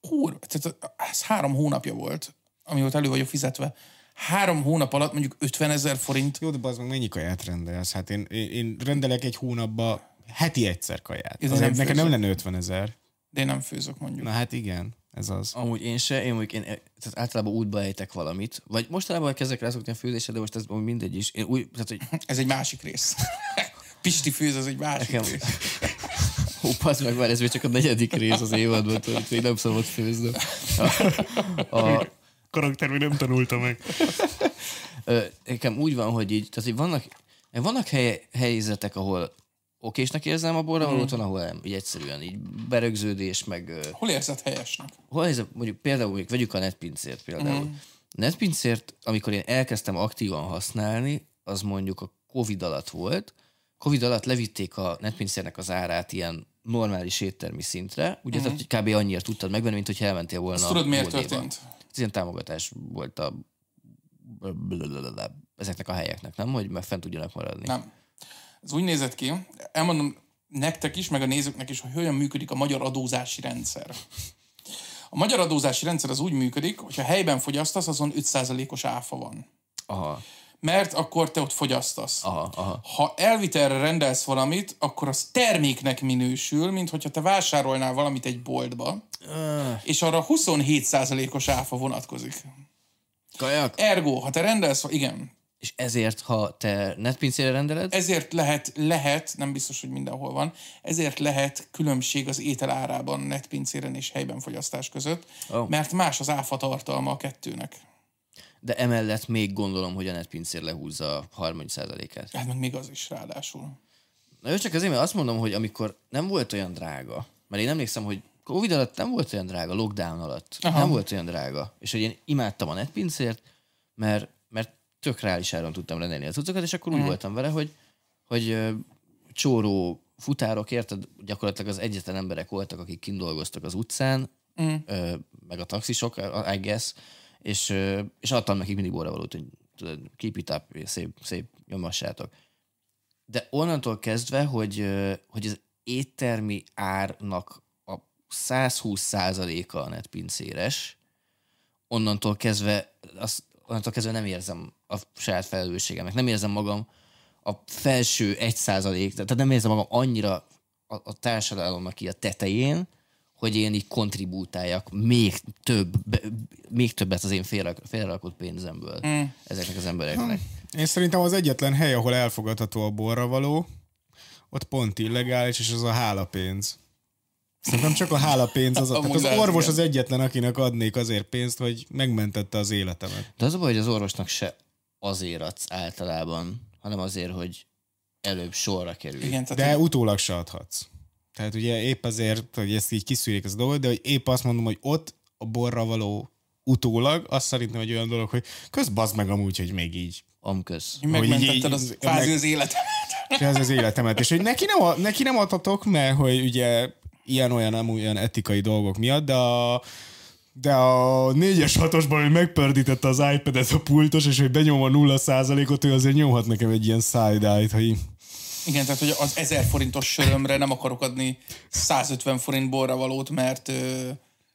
kurva, tehát ez három hónapja volt, amióta elő vagyok fizetve. Három hónap alatt mondjuk 50 ezer forint. Jó, de az meg mennyi kaját rendelsz? Hát én, én, én rendelek egy hónapba heti egyszer kaját. Ez Az nem nekem nem lenne 50 ezer. De én nem főzök mondjuk. Na hát igen, ez az. Amúgy én se, én mondjuk, én tehát általában útba ejtek valamit, vagy mostanában kezdek rászokni a főzésre, de most ez mindegy is. Én úgy, tehát, hogy *laughs* Ez egy másik rész. *laughs* Pisti főz, az egy másik Nekem- rész. *laughs* Ó, passz meg már, ez még csak a negyedik rész az évadban, tudod, még nem szabad főzni. A, a, Karakter még nem tanulta meg. nekem úgy van, hogy így, tehát így vannak, vannak hely, helyzetek, ahol okésnek érzem a borravalót, van, ahol nem, így egyszerűen így berögződés, meg Hol érzed helyesnek? hol a- mondjuk például, mondjuk vegyük a netpincért például. Mm. A netpincért, amikor én elkezdtem aktívan használni, az mondjuk a Covid alatt volt. Covid alatt levitték a netpincérnek az árát ilyen normális éttermi szintre, ugye, mm. tehát, hogy kb. annyira tudtad megvenni, mint hogy elmentél volna. Azt tudod, miért boltba. történt? Ilyen támogatás volt a ezeknek a helyeknek, nem? Hogy meg fent tudjanak maradni. Nem. Ez úgy nézett ki, elmondom nektek is, meg a nézőknek is, hogy hogyan működik a magyar adózási rendszer. A magyar adózási rendszer az úgy működik, hogyha helyben fogyasztasz, azon 5%-os áfa van. Aha, Mert akkor te ott fogyasztasz. aha, aha. Ha elvitelre rendelsz valamit, akkor az terméknek minősül, mint hogyha te vásárolnál valamit egy boltba, és arra 27%-os áfa vonatkozik. Kajak? Ergo, ha te rendelsz, igen, És ezért, ha te netpincére rendeled, ezért lehet, lehet, nem biztos, hogy mindenhol van, ezért lehet különbség az étel árában netpincéren és helyben fogyasztás között, oh. mert más az áfa tartalma a kettőnek. De emellett még gondolom, hogy a netpincér lehúzza a 30%-át. Hát meg még az is ráadásul. Na jó, csak azért, mert azt mondom, hogy amikor nem volt olyan drága, mert én emlékszem, hogy Covid alatt nem volt olyan drága, lockdown alatt Aha. nem volt olyan drága, és hogy én imádtam a netpincért, mert, mert tök reális áron tudtam rendelni a cuccokat, és akkor úgy voltam vele, hogy, hogy csóró futárok, érted, gyakorlatilag az egyetlen emberek voltak, akik kint dolgoztak az utcán, mm. meg a taxisok, I guess, és, és adtam nekik mindig borravalót, hogy tudod, keep it up, szép, szép, nyomassátok. De onnantól kezdve, hogy, hogy az éttermi árnak a 120%-a a netpincéres, onnantól kezdve, azt, onnantól kezdve nem érzem a saját felelősségemnek, nem érzem magam a felső 1% tehát nem érzem magam annyira a, a társadalomnak így a tetején, hogy én így kontribútáljak még több, még többet az én félre, félrerakott pénzemből mm. ezeknek az embereknek. Én szerintem az egyetlen hely, ahol elfogadható a borravaló, ott pont illegális, és az a hálapénz. Szerintem csak a hálapénz az, a, *laughs* tehát az orvos az egyetlen, akinek adnék azért pénzt, hogy megmentette az életemet. De az a baj, hogy az orvosnak se azért adsz általában, hanem azért, hogy előbb sorra kerül. Igen, tehát De utólag se adhatsz. Tehát ugye épp azért, hogy ezt így kiszűrik ez a dolgot, de hogy épp azt mondom, hogy ott a borra való utólag, azt szerintem egy olyan dolog, hogy közbazd meg amúgy, hogy még így. Amköz. megmentetted az, kvázi meg- az életemet. Ez az életemet. És hogy neki nem, neki nem adhatok, mert hogy ugye ilyen-olyan, nem olyan etikai dolgok miatt, de a, de a 4-es 6-osban, hogy megpördítette az iPad-et a pultos, és hogy benyom a 0%-ot, ő azért nyomhat nekem egy ilyen side-eye-t, hogy Igen, tehát hogy az 1000 forintos sörömre nem akarok adni 150 forint borravalót, mert, ö,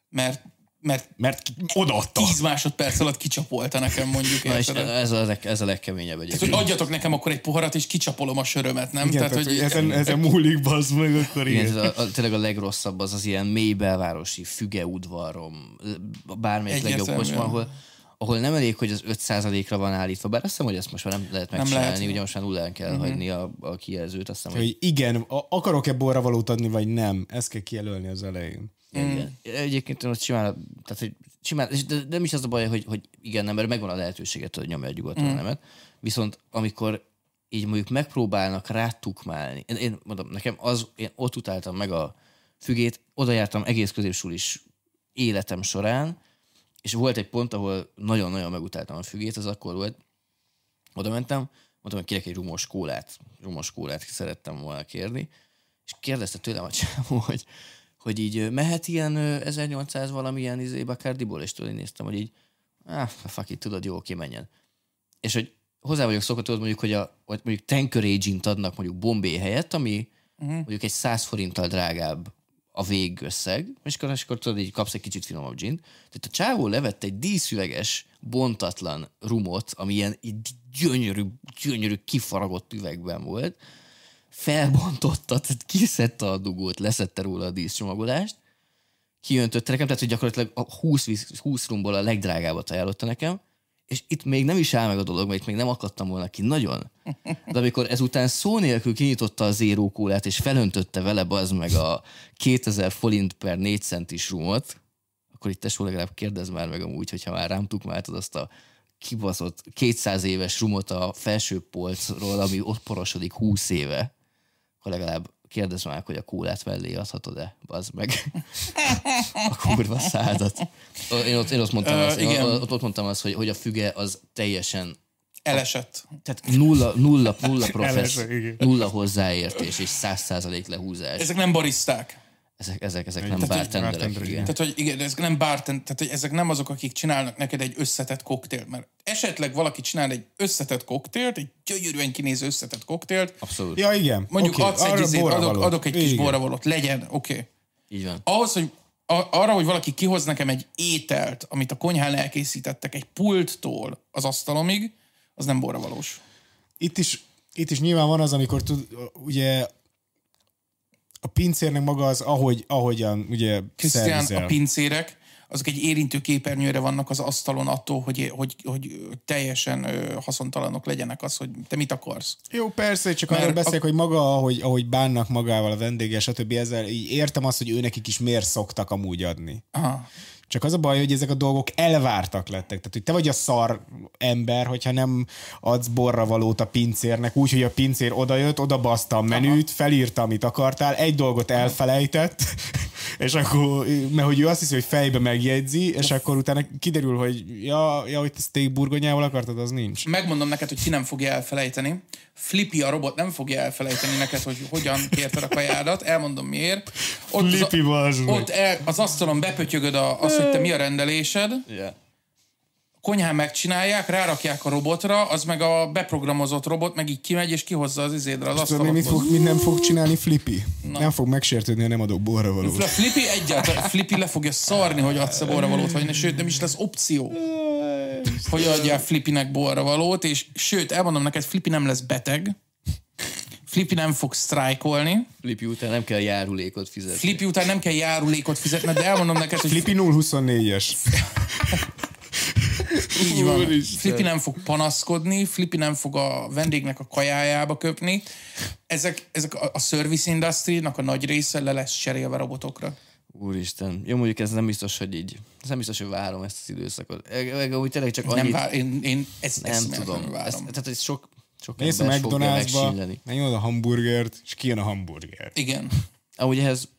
mert, mert mert odaadta. 10 másodperc alatt kicsapolta nekem mondjuk. Na és ez a, ez a legkeményebb Tehát, egyébként. hogy adjatok nekem akkor egy poharat, és kicsapolom a sörömet, nem? Igen, tehát, hogy ezen, ezen múlik, bazd meg, akkor Igen, ez a, a, tényleg a legrosszabb az az ilyen mély belvárosi fügeudvarom, bármelyik legjobb kocsma, ahol, ahol nem elég, hogy az 5%-ra van állítva, bár azt hiszem, hogy ezt most már nem lehet megcsinálni, lehet. ugye most már nullán kell uh-huh. hagyni a, a kijelzőt, azt hiszem, hogy Hogy igen, a- akarok-e borra valót adni, vagy nem. Ezt kell kijelölni az elején. Igen. Egyébként én ott simán, tehát, hogy simán, de, nem is az a baj, hogy, hogy igen, nem, mert megvan a lehetőséget, hogy nyomja nyugodtan mm. a nemet. Viszont amikor így mondjuk megpróbálnak rátukmálni, én, én mondom, nekem az, én ott utáltam meg a fügét, oda jártam egész középsúl is életem során, és volt egy pont, ahol nagyon-nagyon megutáltam a fügét, az akkor volt, oda mentem, mondtam, hogy kérek egy rumos kólát, rumos kólát szerettem volna kérni, és kérdezte tőlem a csávó, hogy, hogy így mehet ilyen 1800 valamilyen izé Bacardiból, és tudod, én néztem, hogy így, ah, fuck it, tudod, jó, oké, menjen. És hogy hozzá vagyok szokott, tudod, mondjuk, hogy a, vagy mondjuk Tankerage-int adnak mondjuk Bombay helyett, ami uh-huh. mondjuk egy 100 forinttal drágább a végösszeg, és akkor, és akkor tudod, így kapsz egy kicsit finomabb gin. Tehát a csávó levett egy díszüveges, bontatlan rumot, ami ilyen így gyönyörű, gyönyörű kifaragott üvegben volt, felbontotta, tehát kiszedte a dugót, leszette róla a díszcsomagolást, kiöntötte nekem, tehát hogy gyakorlatilag a 20, 20 rumból a legdrágábbat ajánlotta nekem, és itt még nem is áll meg a dolog, mert itt még nem akadtam volna ki nagyon. De amikor ezután szó nélkül kinyitotta a zéró kólát, és felöntötte vele az meg a 2000 forint per 4 centis rumot, akkor itt tesó legalább kérdezz már meg amúgy, hogyha már rám tukmáltad azt a kibaszott 200 éves rumot a felső polcról, ami ott porosodik 20 éve, akkor legalább kérdezz már, hogy a kólát mellé adhatod-e, az meg *laughs* a kurva szádat. Én ott, én ott mondtam, Ö, azt, igen. Ott, ott mondtam azt, hogy, hogy a füge az teljesen Elesett. Tehát nulla, nulla, nulla *laughs* professz, nulla hozzáértés és száz százalék lehúzás. Ezek nem bariszták. Ezek, ezek, ezek nem bartenderek, igen. Tehát, hogy igen, ezek nem bartend, tehát, hogy ezek nem azok, akik csinálnak neked egy összetett koktélt, mert esetleg valaki csinál egy összetett koktélt, egy gyönyörűen kinéző összetett koktélt. Abszolút. Ja, igen. Mondjuk okay. adsz egy izét, adok, adok egy kis borravalót, legyen, oké. Okay. Így van. Ahhoz, hogy a, arra, hogy valaki kihoz nekem egy ételt, amit a konyhán elkészítettek egy pulttól az asztalomig, az nem borravalós. Itt is, itt is nyilván van az, amikor tud, ugye a pincérnek maga az, ahogy, ahogyan ugye Krisztián, a pincérek, azok egy érintő képernyőre vannak az asztalon attól, hogy, hogy, hogy teljesen haszontalanok legyenek az, hogy te mit akarsz. Jó, persze, csak arról beszélek, a... hogy maga, ahogy, ahogy bánnak magával a vendége, stb. Ezzel így értem azt, hogy ő nekik is miért szoktak amúgy adni. Aha. Csak az a baj, hogy ezek a dolgok elvártak lettek. Tehát, hogy te vagy a szar ember, hogyha nem adsz borra valót a pincérnek, úgy, hogy a pincér odajött, odabaszta a menüt, felírta, amit akartál, egy dolgot elfelejtett, *laughs* és akkor, mert hogy ő azt hiszi, hogy fejbe megjegyzi, és akkor utána kiderül, hogy ja, ja hogy te steak burgonyával akartad, az nincs. Megmondom neked, hogy ki nem fogja elfelejteni. Flippy a robot nem fogja elfelejteni neked, hogy hogyan kérted a kajádat, elmondom miért. Ott, Flippy az, ott el, az asztalon bepötyögöd a, az, hogy te mi a rendelésed, yeah konyhán megcsinálják, rárakják a robotra, az meg a beprogramozott robot meg így kimegy, és kihozza az izédre az asztalot. Mit, fog, mit nem fog csinálni Flippy? Na. Nem fog megsértődni, ha nem adok borra valót. A Flippy egyáltalán, Flippy le fogja szarni, hogy adsz a borra valót, vagy ne, sőt, nem is lesz opció, hogy adjál Flippynek borra valót, és sőt, elmondom neked, Flippy nem lesz beteg, Flippy nem fog sztrájkolni. Flippy után nem kell járulékot fizetni. Flippy után nem kell járulékot fizetni, de elmondom neked, hogy... Flippy 024-es. *laughs* Így van. Flippy nem fog panaszkodni, Flippy nem fog a vendégnek a kajájába köpni. Ezek, ezek a, a service industry a nagy része le lesz cserélve robotokra. Úristen. Jó, mondjuk ez nem biztos, hogy így. Ez nem biztos, hogy várom ezt az időszakot. Úgy tényleg csak annyit... Nem vár, én, én ezt, nem ezt tudom. Várom. Ezt, tehát ez sok, sok Mész a McDonald'sba, megnyomod a hamburgert, és kijön a hamburger. Igen. Amúgy ehhez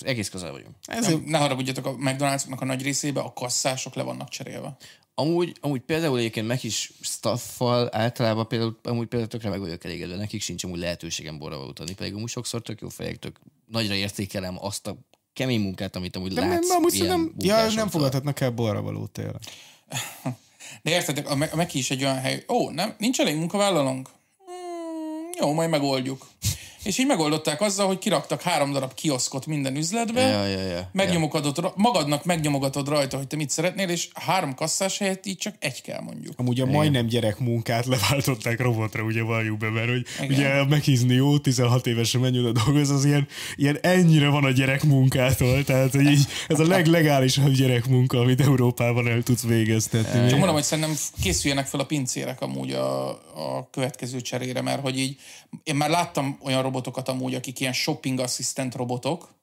egész közel vagyunk. Ez nem, ne haragudjatok, a McDonald'snak a nagy részébe a kasszások le vannak cserélve. Amúgy, amúgy például egyébként meg is staffal általában például, amúgy például tökre meg vagyok elégedve, nekik sincs amúgy lehetőségem borra utani, pedig amúgy sokszor tök jó fejek, tök nagyra értékelem azt a kemény munkát, amit amúgy nem, látsz. Nem, amúgy nem, ja, nem fogadhatnak el borra való tényleg. *laughs* De érted, a Meki is egy olyan hely, ó, nem, nincs elég munkavállalónk? Hmm, jó, majd megoldjuk. És így megoldották azzal, hogy kiraktak három darab kioszkot minden üzletbe, ja, ja, ja, megnyomogatod, ja. magadnak megnyomogatod rajta, hogy te mit szeretnél, és három kasszás helyett így csak egy kell mondjuk. Amúgy a Igen. majdnem gyerek munkát leváltották robotra, ugye valljuk be, mert hogy Igen. ugye meghizni jó, 16 évesen menj oda dolgoz, az ilyen, ilyen ennyire van a gyerek munkától, tehát hogy így, ez a leglegálisabb gyerek munka, amit Európában el tudsz végeztetni. Csak mondom, hogy szerintem készüljenek fel a pincérek amúgy a, a következő cserére, mert hogy így én már láttam olyan robotokat amúgy, akik ilyen shopping assistant robotok,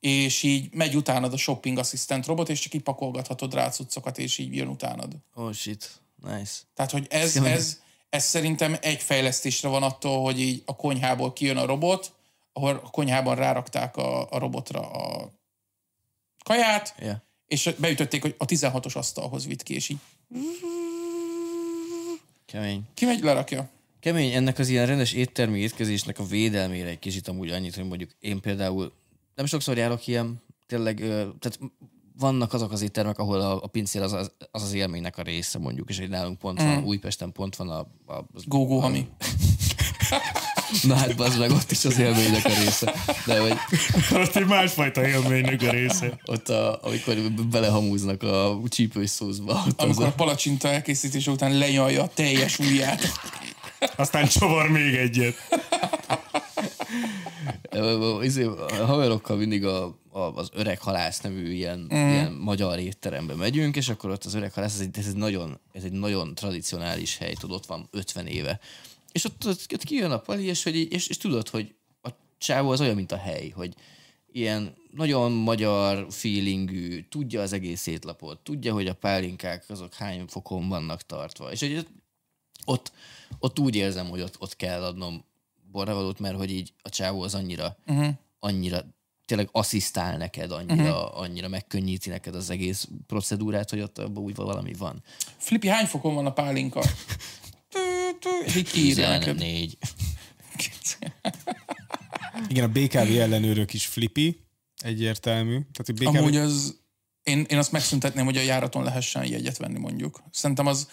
és így megy utánad a shopping assistant robot, és csak így pakolgathatod rá cuccokat, és így jön utánad. Oh shit, nice. Tehát, hogy ez, ez, ez szerintem egy fejlesztésre van attól, hogy így a konyhából kijön a robot, ahol a konyhában rárakták a, a robotra a kaját, yeah. és beütötték, hogy a 16-os asztalhoz vitt ki, és így Kemény. Kimegy, lerakja. Kemény, ennek az ilyen rendes éttermi étkezésnek a védelmére egy kicsit amúgy annyit, hogy mondjuk én például nem sokszor járok ilyen, tényleg, tehát vannak azok az éttermek, ahol a, a pincér az az, az az élménynek a része mondjuk, és egy nálunk pont van, mm. Újpesten pont van a... a Gógó Hami. *laughs* Na hát bazd meg, ott is az élménynek a része. De hogy... *laughs* ott egy másfajta élménynek a része. Ott, a, amikor belehamúznak a csípős szózba. Ott amikor az a... a palacsinta elkészítése után lenyalja a teljes ujját. *laughs* Aztán csavar még egyet. Izé, a haverokkal mindig a, a, az Öreg Halász nevű ilyen, mm. ilyen magyar étterembe megyünk, és akkor ott az Öreg Halász, ez egy, ez egy, nagyon, ez egy nagyon tradicionális hely, tudod, ott van 50 éve. És ott, ott, ott kijön a pali, és, hogy, és, és tudod, hogy a csávó az olyan, mint a hely, hogy ilyen nagyon magyar feelingű, tudja az egész étlapot, tudja, hogy a pálinkák azok hány fokon vannak tartva. És hogy ott, ott úgy érzem, hogy ott, ott kell adnom borravalót, mert hogy így a csávó az annyira, uh-huh. annyira tényleg asszisztál neked, annyira, uh-huh. annyira megkönnyíti neked az egész procedúrát, hogy ott abban úgy valami van. Flippy, hány fokon van a pálinka? *laughs* négy. *laughs* Igen, a BKV ellenőrök is Flippy, egyértelmű. Tehát, hogy BKV... Amúgy az, én, én azt megszüntetném, hogy a járaton lehessen jegyet venni mondjuk. Szerintem az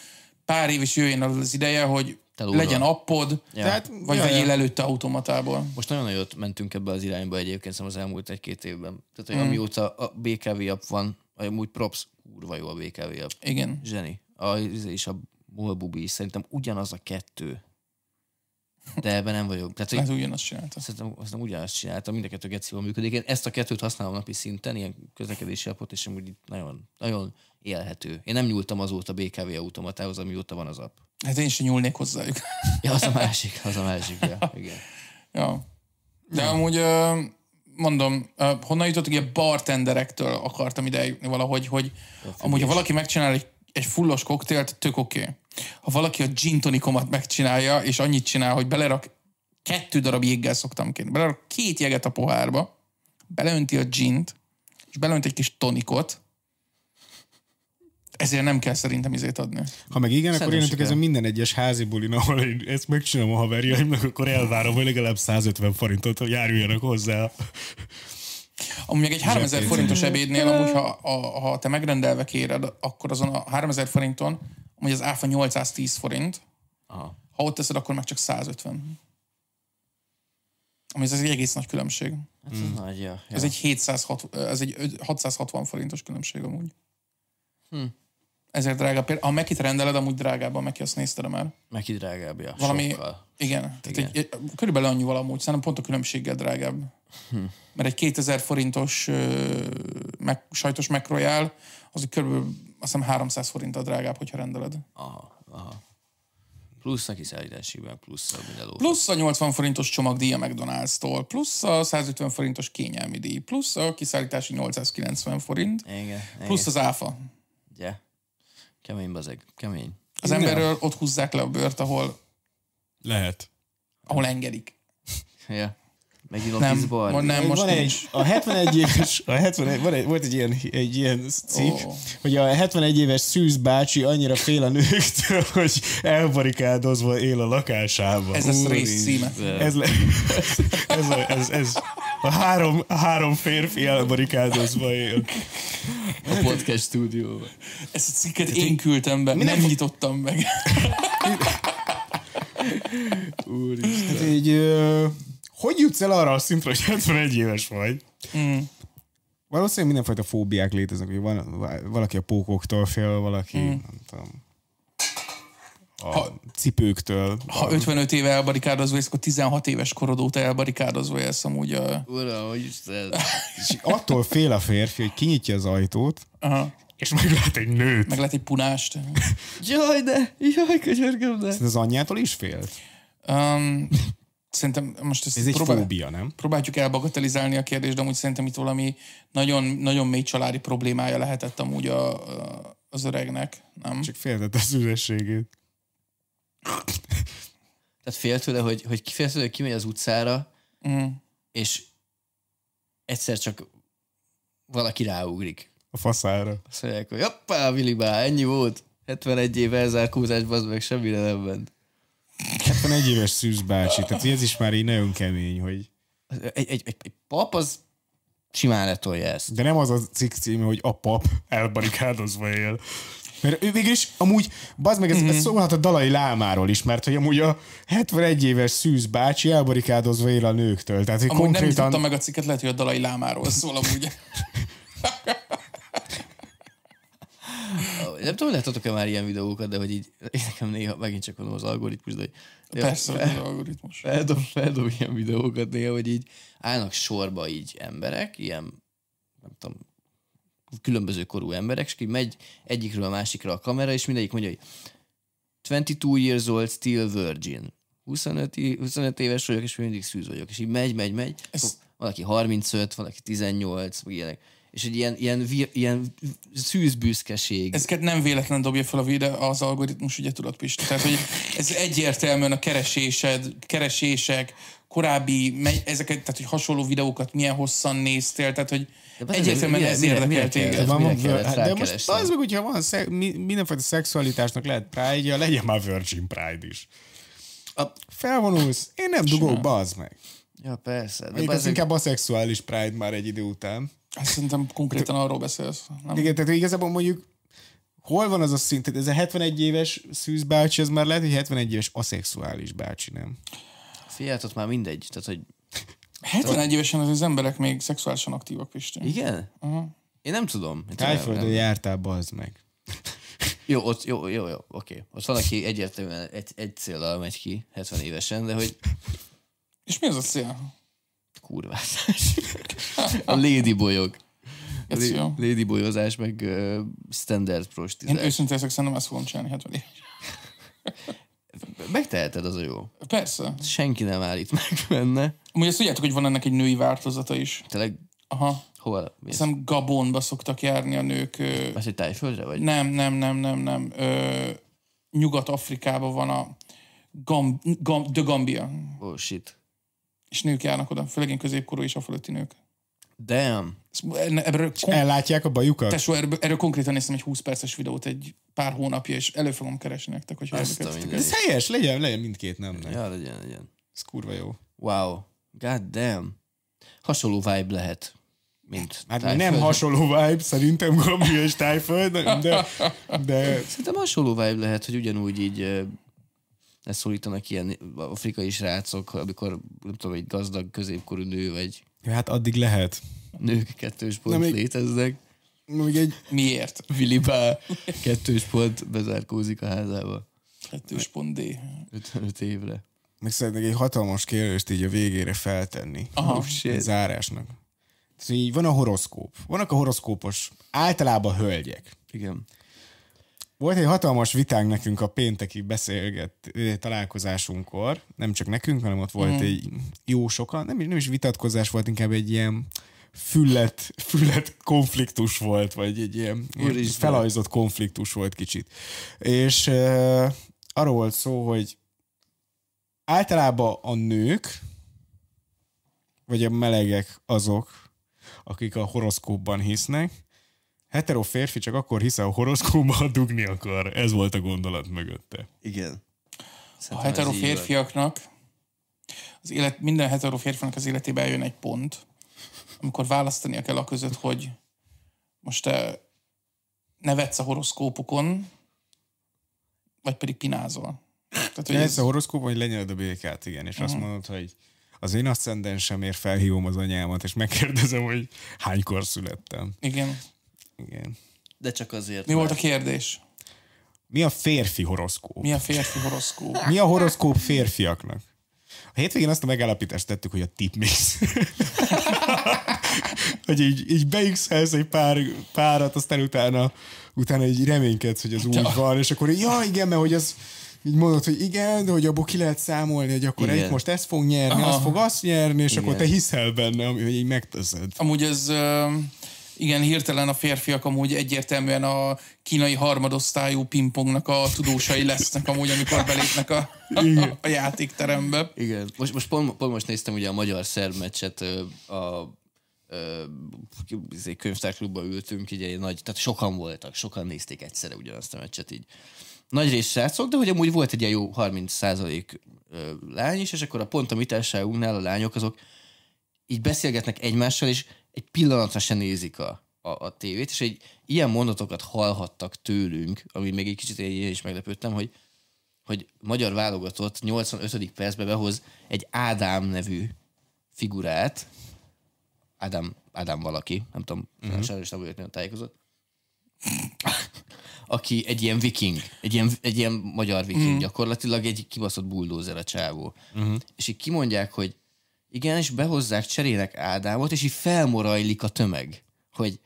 pár év is jöjjön az ideje, hogy legyen appod, ja. tehát, vagy ja, vegyél ja. előtte automatából. Most nagyon nagyot mentünk ebbe az irányba egyébként szerintem az elmúlt egy-két évben. Tehát, hogy mm. amióta a BKV app van, amúgy props, kurva jó a BKV app. Igen. Zseni. A, és a Molbubi is szerintem ugyanaz a kettő. De ebben nem vagyok. Tehát, hát ugyanazt csinálta. Szerintem, szerintem ugyanazt csinálta, mind a kettő gecival működik. Én ezt a kettőt használom napi szinten, ilyen közlekedési appot, és amúgy nagyon, nagyon élhető. Én nem nyúltam azóta BKV automatához, amióta van az app. Hát én sem nyúlnék hozzájuk. ja, az a másik, az a másik, ja, igen. Ja. De ja. amúgy mondom, honnan jutottuk, a bartenderektől akartam ide jutni valahogy, hogy amúgy ha valaki megcsinál egy, egy fullos koktélt, tök oké. Okay. Ha valaki a gin tonikomat megcsinálja, és annyit csinál, hogy belerak kettő darab jéggel szoktam kérni, belerak két jeget a pohárba, beleönti a gint, és beleönt egy kis tonikot, ezért nem kell szerintem izét adni. Ha meg igen, akkor én ezen minden egyes házi bulin, ahol én ezt megcsinálom a haverjaimnak, akkor elvárom, hogy legalább 150 forintot, hogy járuljanak hozzá. Amúgy egy 3000 forintos ebédnél, amúgy ha, a, ha te megrendelve kéred, akkor azon a 3000 forinton, amúgy az áfa 810 forint, Aha. ha ott teszed, akkor meg csak 150. Ami ez egy egész nagy különbség. Hát ez hmm. nagy, ja, ja. Ez egy 760, ez egy 660 forintos különbség amúgy. Hm. Ezért drágább. Ha Mekit rendeled, amúgy drágább a Meki, azt nézted már? Meki drágább, ja. Valami, Sokkal. igen. Tehát igen. Egy, körülbelül annyi valamúgy, szerintem pont a különbséggel drágább. Hm. Mert egy 2000 forintos uh, meg, sajtos megrojál, az körülbelül azt hiszem 300 forint a drágább, hogyha rendeled. Aha, aha. Plusz a kiszállításiban, plusz a minden Plusz a 80 forintos csomagdíj a McDonald's-tól, plusz a 150 forintos kényelmi díj, plusz a kiszállítási 890 forint, igen, plusz igen. az áfa. Yeah. Kemény bazeg, kemény. Az emberről ott húzzák le a bőrt, ahol... Lehet. Ahol engedik. *laughs* ja. Megint nem, a nem, most van egy, a 71 éves, a 71, van egy, volt egy ilyen, egy ilyen cikk, oh. hogy a 71 éves Szűz bácsi annyira fél a nőktől, *laughs* hogy elbarikádozva él a lakásában. Ez a rész címe. Ez, le, *laughs* ez, ez, ez, ez, a három, a három férfi elbarikádozva él. A podcast stúdióban. Ezt a cikket Tehát én küldtem be, nem nyitottam meg. Úristen. Hát így, hogy jutsz el arra a szintre, hogy 71 éves vagy? Mm. Valószínűleg mindenfajta fóbiák léteznek, hogy van, valaki a pókoktól fél, valaki, mm. nem tudom, a ha, cipőktől. Ha a... 55 éve elbarikádozva és akkor 16 éves korod óta elbarikádozva élsz amúgy a... Ura, hogy *laughs* És attól fél a férfi, hogy kinyitja az ajtót, Aha. és meglát egy nőt. Meglát egy punást. *laughs* jaj, de, jaj, könyörgöm, de. az anyjától is fél? Um, Szerintem most ezt Ez egy próbál, fóbia, nem? Próbáljuk elbagatelizálni a kérdést, de amúgy szerintem itt valami nagyon, nagyon mély családi problémája lehetett amúgy a, a, az öregnek, nem? Csak féltett a szüzességét. Tehát fél tőle, hogy, hogy fél tőle, hogy kimegy az utcára, mm. és egyszer csak valaki ráugrik. A faszára. Azt mondják, hogy hoppá, Vilibá, ennyi volt. 71 éve elzárkózás, bazd meg, semmire nem ment. 71 éves Szűz bácsi, tehát ez is már így nagyon kemény, hogy... Egy, egy, egy, egy pap az simán letolja ezt. De nem az a cikk címe, hogy a pap elbarikádozva él. Mert ő végül is amúgy, bazd meg, ez, mm-hmm. ez Mhm. szólhat a Dalai Lámáról is, mert hogy amúgy a 71 éves szűz bácsi elbarikádozva él a nőktől. Tehát, hogy Amúgy nem konkrétan... nyitottam meg a cikket, lehet, hogy a Dalai Lámáról szól amúgy. Nem tudom, láttatok-e már ilyen videókat, de hogy így én nekem néha megint csak mondom az algoritmus, de hogy Persze, fel- az algoritmus. feldob, feldob ilyen videókat néha, hogy így állnak sorba így emberek, ilyen, nem tudom, különböző korú emberek, és így megy egyikről a másikra a kamera, és mindegyik mondja, hogy 22 years old, still virgin. 25, i- 25 éves vagyok, és mindig szűz vagyok. És így megy, megy, megy. Ez-. Valaki 35, valaki 18, meg ilyenek. És egy ilyen, ilyen, ilyen szűz büszkeség. Ezeket nem véletlen dobja fel a videó, az algoritmus, ugye tudod, Pisti? Tehát, hogy ez egyértelműen a keresésed, keresések, korábbi, ezeket, tehát, hogy hasonló videókat milyen hosszan néztél, tehát, hogy egyértelműen ez érdekel téged. De most az meg, hogyha van szeg, mi, mindenfajta szexualitásnak lehet pride legyen már Virgin Pride is. A- Felvonulsz, én nem dugok, bazd meg. Ja, persze. De az inkább a szexuális pride már egy idő után. Hát szerintem konkrétan arról beszélsz. Nem? Igen, tehát igazából mondjuk hol van az a szint, tehát ez a 71 éves szűz bácsi, ez már lehet, hogy 71 éves aszexuális bácsi, nem? Figyelj, ott már mindegy. Tehát, hogy 71 évesen az, az emberek még szexuálisan aktívak, Pisti. igen? Uh-huh. Én nem tudom. Én Tájföldön jártál, bazd meg. Jó, ott, jó, jó, jó, oké. Ott van, aki egyértelműen egy, egy célral megy ki, 70 évesen, de hogy És mi az a cél? kurvázás. A ladyboyok. Ez jó. Ladyboyozás, meg uh, standard Én prostizás. őszintén ezek szerintem ezt fogom csinálni 70 éves. Megteheted, az a jó. Persze. Senki nem állít meg benne. Amúgy ezt tudjátok, hogy van ennek egy női változata is. Tényleg, Aha. hol? Ez? Hiszem Gabonba szoktak járni a nők. Ö, Ezt egy tájföldre, vagy? nem, nem, nem, nem, nem. Ö, Nyugat-Afrikában van a Gam, Gam, The Gambia. Oh, shit. És nők járnak oda, főleg ilyen középkorú és a fölötti nők. Damn. Ebből, kon- Ellátják a bajukat? tesó, erről, erről konkrétan néztem egy 20 perces videót egy pár hónapja, és elő fogom keresni nektek, hogy. Ez helyes, legyen, legyen mindkét nemnek. Ja, legyen, legyen. Ez kurva jó. Wow. God damn. Hasonló vibe lehet, mint Hát Tájföld. nem hasonló vibe, szerintem Gambia és Tájföld, de, de Szerintem hasonló vibe lehet, hogy ugyanúgy így leszólítanak ilyen afrikai srácok, amikor nem tudom, egy gazdag középkorú nő, vagy hát addig lehet. nők kettős pont Na, még- léteznek. Még egy, Miért? Bá kettős pont bezárkózik a házába. Kettős pont D. 55 évre. meg szeretnék egy hatalmas kérdést így a végére feltenni. Aha. Oh, shit. Egy zárásnak. Szóval így van a horoszkóp. Vannak a horoszkópos, általában hölgyek. Igen. Volt egy hatalmas vitánk nekünk a pénteki beszélget találkozásunkkor, nem csak nekünk, hanem ott volt mm. egy jó sokan, nem, is- nem is vitatkozás volt, inkább egy ilyen füllet, füllet konfliktus volt, vagy egy ilyen, ilyen felajzott konfliktus volt kicsit. És uh, arról volt szó, hogy általában a nők, vagy a melegek azok, akik a horoszkópban hisznek, hetero férfi csak akkor hisz a horoszkópban, ha dugni akar. Ez volt a gondolat mögötte. Igen. A hetero férfiaknak, az élet, minden hetero férfinak az életében eljön egy pont, amikor választania kell a között, hogy most te nevetsz a horoszkópokon, vagy pedig pinázol. Tehát, hogy Ez a horoszkóp, hogy lenyeled a békát, igen, és azt mondod, hogy az én aszcendensemért felhívom az anyámat, és megkérdezem, hogy hánykor születtem. igen. Igen. De csak azért. Mi mert- volt a kérdés? Mi a férfi horoszkóp? Mi a férfi horoszkóp? Mi a horoszkóp férfiaknak? A hétvégén azt a megállapítást tettük, hogy a tipmix. *laughs* hogy így, így beixelsz egy pár, párat, aztán utána, utána így reménykedsz, hogy az úgy van, és akkor ja, igen, mert hogy az így mondod, hogy igen, de hogy abból ki lehet számolni, hogy akkor Igen. egy most ezt fog nyerni, azt fog azt nyerni, és akkor Igen. te hiszel benne, hogy így megteszed. Amúgy ez, ö, igen, hirtelen a férfiak amúgy egyértelműen a kínai harmadosztályú pingpongnak a tudósai lesznek amúgy, amikor belépnek a, a, a játékterembe. Igen. Most, most pont, pont, most néztem ugye a magyar-szerb meccset, ö, a ö, izé, könyvtárklubban ültünk, így egy nagy, tehát sokan voltak, sokan nézték egyszerre ugyanazt a meccset így. Nagy rész srácok, de hogy amúgy volt egy ilyen jó 30 százalék lány is, és akkor a pontomitárságunknál a lányok azok így beszélgetnek egymással, és egy pillanatra se nézik a, a, a tévét, és egy ilyen mondatokat hallhattak tőlünk, ami még egy kicsit én is meglepődtem, hogy, hogy magyar válogatott 85. percben behoz egy Ádám nevű figurát, Ádám, Ádám valaki, nem tudom, uh-huh. sajnos nem vagyok nagyon tájékozott, *laughs* aki egy ilyen viking, egy ilyen, egy ilyen magyar viking, mm. gyakorlatilag egy kibaszott buldózer a csávó. Uh-huh. És így kimondják, hogy igen, és behozzák cserének Ádámot, és így felmorajlik a tömeg, hogy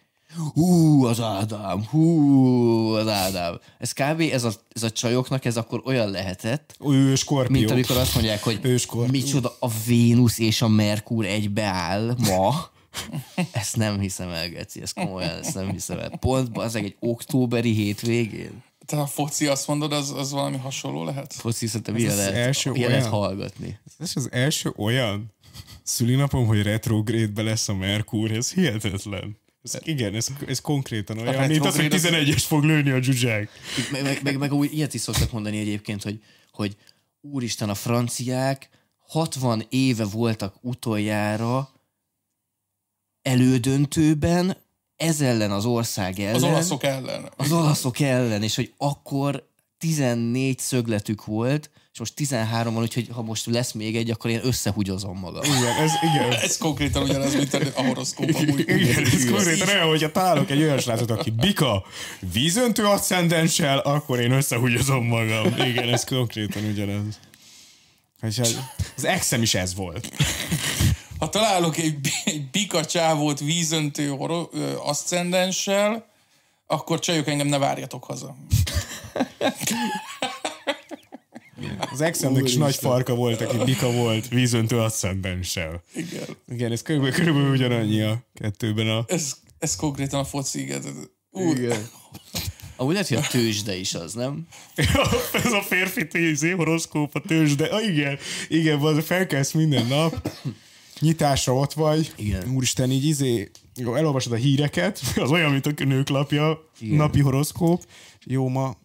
hú, az Ádám, hú, az Ádám. Ez kb. ez a, ez a csajoknak ez akkor olyan lehetett, ő skorpió. mint amikor azt mondják, hogy ő skorpió. micsoda a Vénusz és a Merkur egybeáll ma. *laughs* Ezt nem hiszem el, Geci, ezt komolyan, ezt nem hiszem el. Pont az egy októberi hétvégén. Tehát a foci azt mondod, az, az valami hasonló lehet? Foci szerintem ilyen lehet, első ilyen olyan? lehet hallgatni. Ez az első olyan szülinapom, hogy retrogrédbe lesz a Merkur, ez hihetetlen. Ez, igen, ez, ez konkrétan olyan, mint az, hogy 11-es fog lőni a dzsuzsák. Meg, meg, meg, meg úgy ilyet is szoktak mondani egyébként, hogy, hogy úristen, a franciák 60 éve voltak utoljára elődöntőben ez ellen az ország ellen. Az olaszok ellen. Az olaszok ellen, és hogy akkor 14 szögletük volt, és most 13 van, úgyhogy ha most lesz még egy, akkor én összehugyozom magam. Igen, ez, igen. *laughs* ez konkrétan ugyanaz, mint a horoszkóp amúgy. Igen, igen, ez konkrétan olyan, hogyha találok egy olyan srácot, aki bika vízöntő ascendenssel, akkor én összehugyozom magam. Igen, ez konkrétan ugyanaz. Az exem is ez volt ha találok egy, egy bika csávót vízöntő aszcendenssel, akkor csajok engem ne várjatok haza. *laughs* Az exemnek is nagy farka volt, aki bika volt, vízöntő aszcendenssel. Igen. Igen, ez körülbelül, körülbelül ugyanannyi a kettőben a... Ez, ez konkrétan a foci, igen. Úr. Igen. Amúgy lehet, hogy a tőzsde is az, nem? *laughs* ez a férfi tízé horoszkóp, a tőzsde. Ah, igen, igen, az felkelsz minden nap, nyitásra ott vagy, Igen. úristen, így izé, jó, elolvasod a híreket, *laughs* az olyan, mint a nőklapja, Igen. napi horoszkóp, jó, ma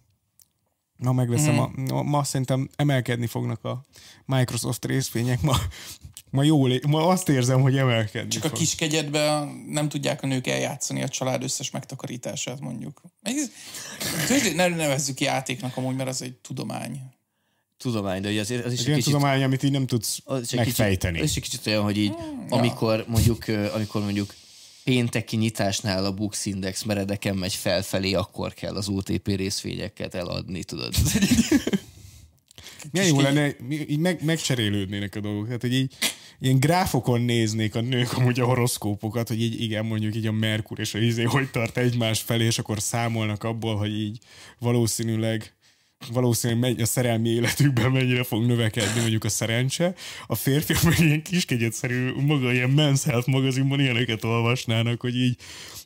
Ma megveszem, mm. a, ma szerintem emelkedni fognak a Microsoft részvények, ma, ma jól, ma azt érzem, hogy emelkedni Csak fog. a kis kegyedbe nem tudják a nők eljátszani a család összes megtakarítását, mondjuk. Nem nevezzük játéknak amúgy, mert az egy tudomány tudomány, de ugye azért az is egy, egy kicsit... tudomány, amit így nem tudsz az megfejteni. Kicsit, az is egy kicsit olyan, hogy így, hmm, amikor ja. mondjuk, amikor mondjuk pénteki nyitásnál a Bux Index meredeken megy felfelé, akkor kell az OTP részvényeket eladni, tudod? *laughs* Milyen jó lenne, így meg, megcserélődnének a dolgok. Tehát, hogy így ilyen gráfokon néznék a nők amúgy a horoszkópokat, hogy így igen, mondjuk így a Merkur és a izé hogy tart egymás felé, és akkor számolnak abból, hogy így valószínűleg valószínűleg megy, a szerelmi életükben mennyire fog növekedni mondjuk a szerencse. A férfiak meg ilyen kiskegyetszerű, maga ilyen men's health magazinban ilyeneket olvasnának, hogy így,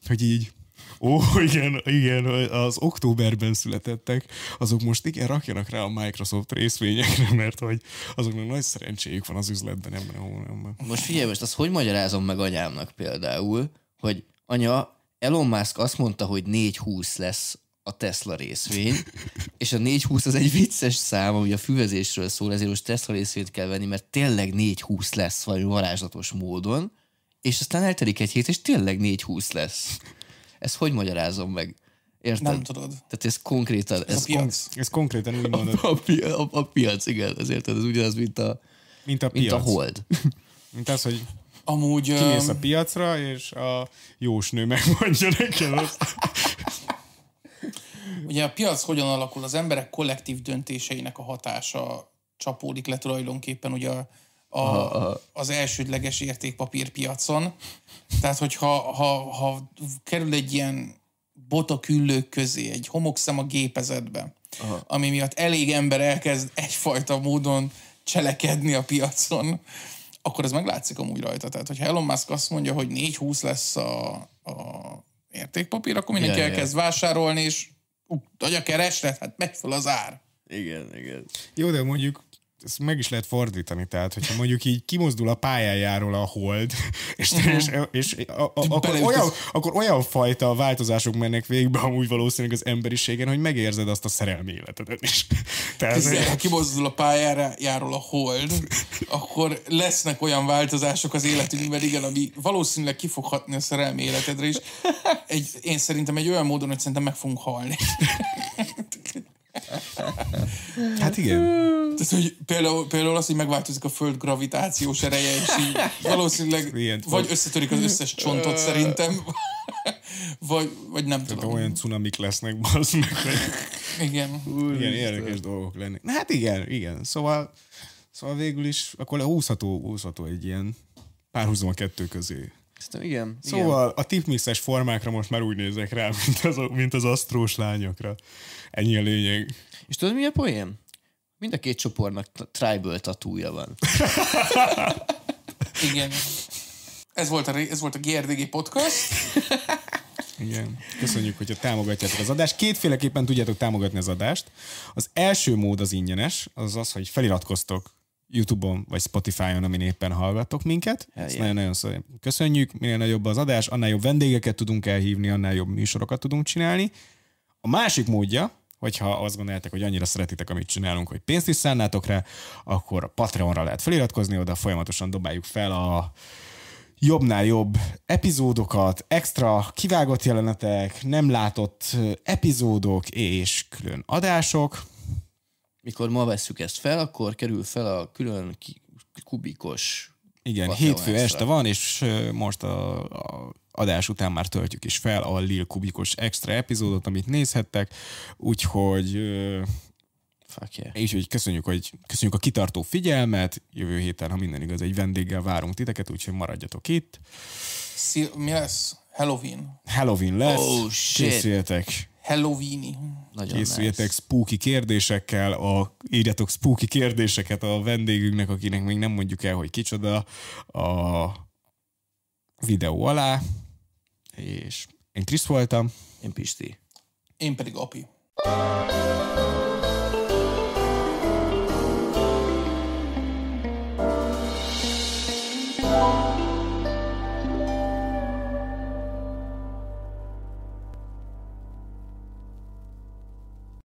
hogy így Ó, igen, igen, az októberben születettek, azok most igen, rakjanak rá a Microsoft részvényekre, mert hogy azoknak nagy szerencséjük van az üzletben ebben a hónapban. Most figyelj, most azt hogy magyarázom meg anyámnak például, hogy anya, Elon Musk azt mondta, hogy 4-20 lesz a Tesla részvény, és a 420 az egy vicces szám, ami a füvezésről szól, ezért most Tesla részvényt kell venni, mert tényleg 420 lesz valami varázslatos módon, és aztán eltelik egy hét, és tényleg 420 lesz. Ezt hogy magyarázom meg? Érted? Nem tudod. Tehát ez konkrétan... Ez, ez, a piac. Kon- ez konkrétan úgy mondod. A, a, a, a piac, igen, ezért ez ugyanaz, mint a, mint a, mint a hold. mint az, hogy Amúgy, kimész a piacra, és a jósnő megmondja neked azt. Ugye a piac hogyan alakul, az emberek kollektív döntéseinek a hatása csapódik le tulajdonképpen ugye a, a, az elsődleges értékpapírpiacon. Tehát, hogyha ha, ha kerül egy ilyen bota küllők közé, egy homokszem a gépezetbe, Aha. ami miatt elég ember elkezd egyfajta módon cselekedni a piacon, akkor ez meglátszik amúgy rajta. Tehát, hogyha Elon Musk azt mondja, hogy 4-20 lesz a, a értékpapír, akkor mindenki yeah, elkezd yeah. vásárolni, és nagy a kereslet, hát megy fel az ár. Igen, igen. Jó, de mondjuk ezt meg is lehet fordítani, tehát hogyha mondjuk így kimozdul a pályájáról a hold, *laughs* és, és, és a, a, akkor, olyan, akkor olyan fajta változások mennek végbe amúgy valószínűleg az emberiségen, hogy megérzed azt a szerelmi életedet is. *laughs* Tehát, Hiszen, ha kimozdul a pályájáról a hold, akkor lesznek olyan változások az életünkben, igen, ami valószínűleg ki fog hatni a szerelmi életedre is. Egy, én szerintem egy olyan módon, hogy szerintem meg fogunk halni. *laughs* Hát igen. Tehát, hogy például, például az, hogy megváltozik a föld gravitációs ereje, és így *laughs* valószínűleg Ilyen, vagy összetörik az összes csontot szerintem, *laughs* vagy, vagy nem Tehát tudom. olyan cunamik lesznek, bazd meg. Igen. Úr, igen, érdekes dolgok lennek. Na, hát igen, igen. Szóval, szóval végül is akkor húzható, húzható egy ilyen párhuzam a kettő közé. Szerintem igen. Szóval igen. a tipmixes formákra most már úgy nézek rá, mint az, mint az asztrós lányokra. Ennyi a lényeg. És tudod, mi a poén? Mind a két csoportnak tribal tatúja van. *laughs* Igen. Ez volt a, ez volt a GRDG podcast. Igen. Köszönjük, hogyha támogatjátok az adást. Kétféleképpen tudjátok támogatni az adást. Az első mód az ingyenes, az az, hogy feliratkoztok YouTube-on vagy Spotify-on, amin éppen hallgattok minket. Hell Ezt nagyon-nagyon szó. köszönjük. Minél nagyobb az adás, annál jobb vendégeket tudunk elhívni, annál jobb műsorokat tudunk csinálni. A másik módja, hogyha azt gondoljátok, hogy annyira szeretitek, amit csinálunk, hogy pénzt is szánnátok rá, akkor a Patreonra lehet feliratkozni, oda folyamatosan dobáljuk fel a jobbnál jobb epizódokat, extra kivágott jelenetek, nem látott epizódok és külön adások. Mikor ma vesszük ezt fel, akkor kerül fel a külön kubikos igen, hétfő este van, és most a, a adás után már töltjük is fel a Lil Kubikus extra epizódot, amit nézhettek, úgyhogy Fuck yeah. És úgy köszönjük, hogy köszönjük a kitartó figyelmet. Jövő héten, ha minden igaz, egy vendéggel várunk titeket, úgyhogy maradjatok itt. Szil- mi lesz? Halloween. Halloween lesz. Oh, shit. Készüljetek. Halloweeni. Nagyon Készüljetek nice. spooky kérdésekkel, a, írjatok spooky kérdéseket a vendégünknek, akinek még nem mondjuk el, hogy kicsoda a videó alá, és én Krisz voltam. Én Pisti. Én pedig Api.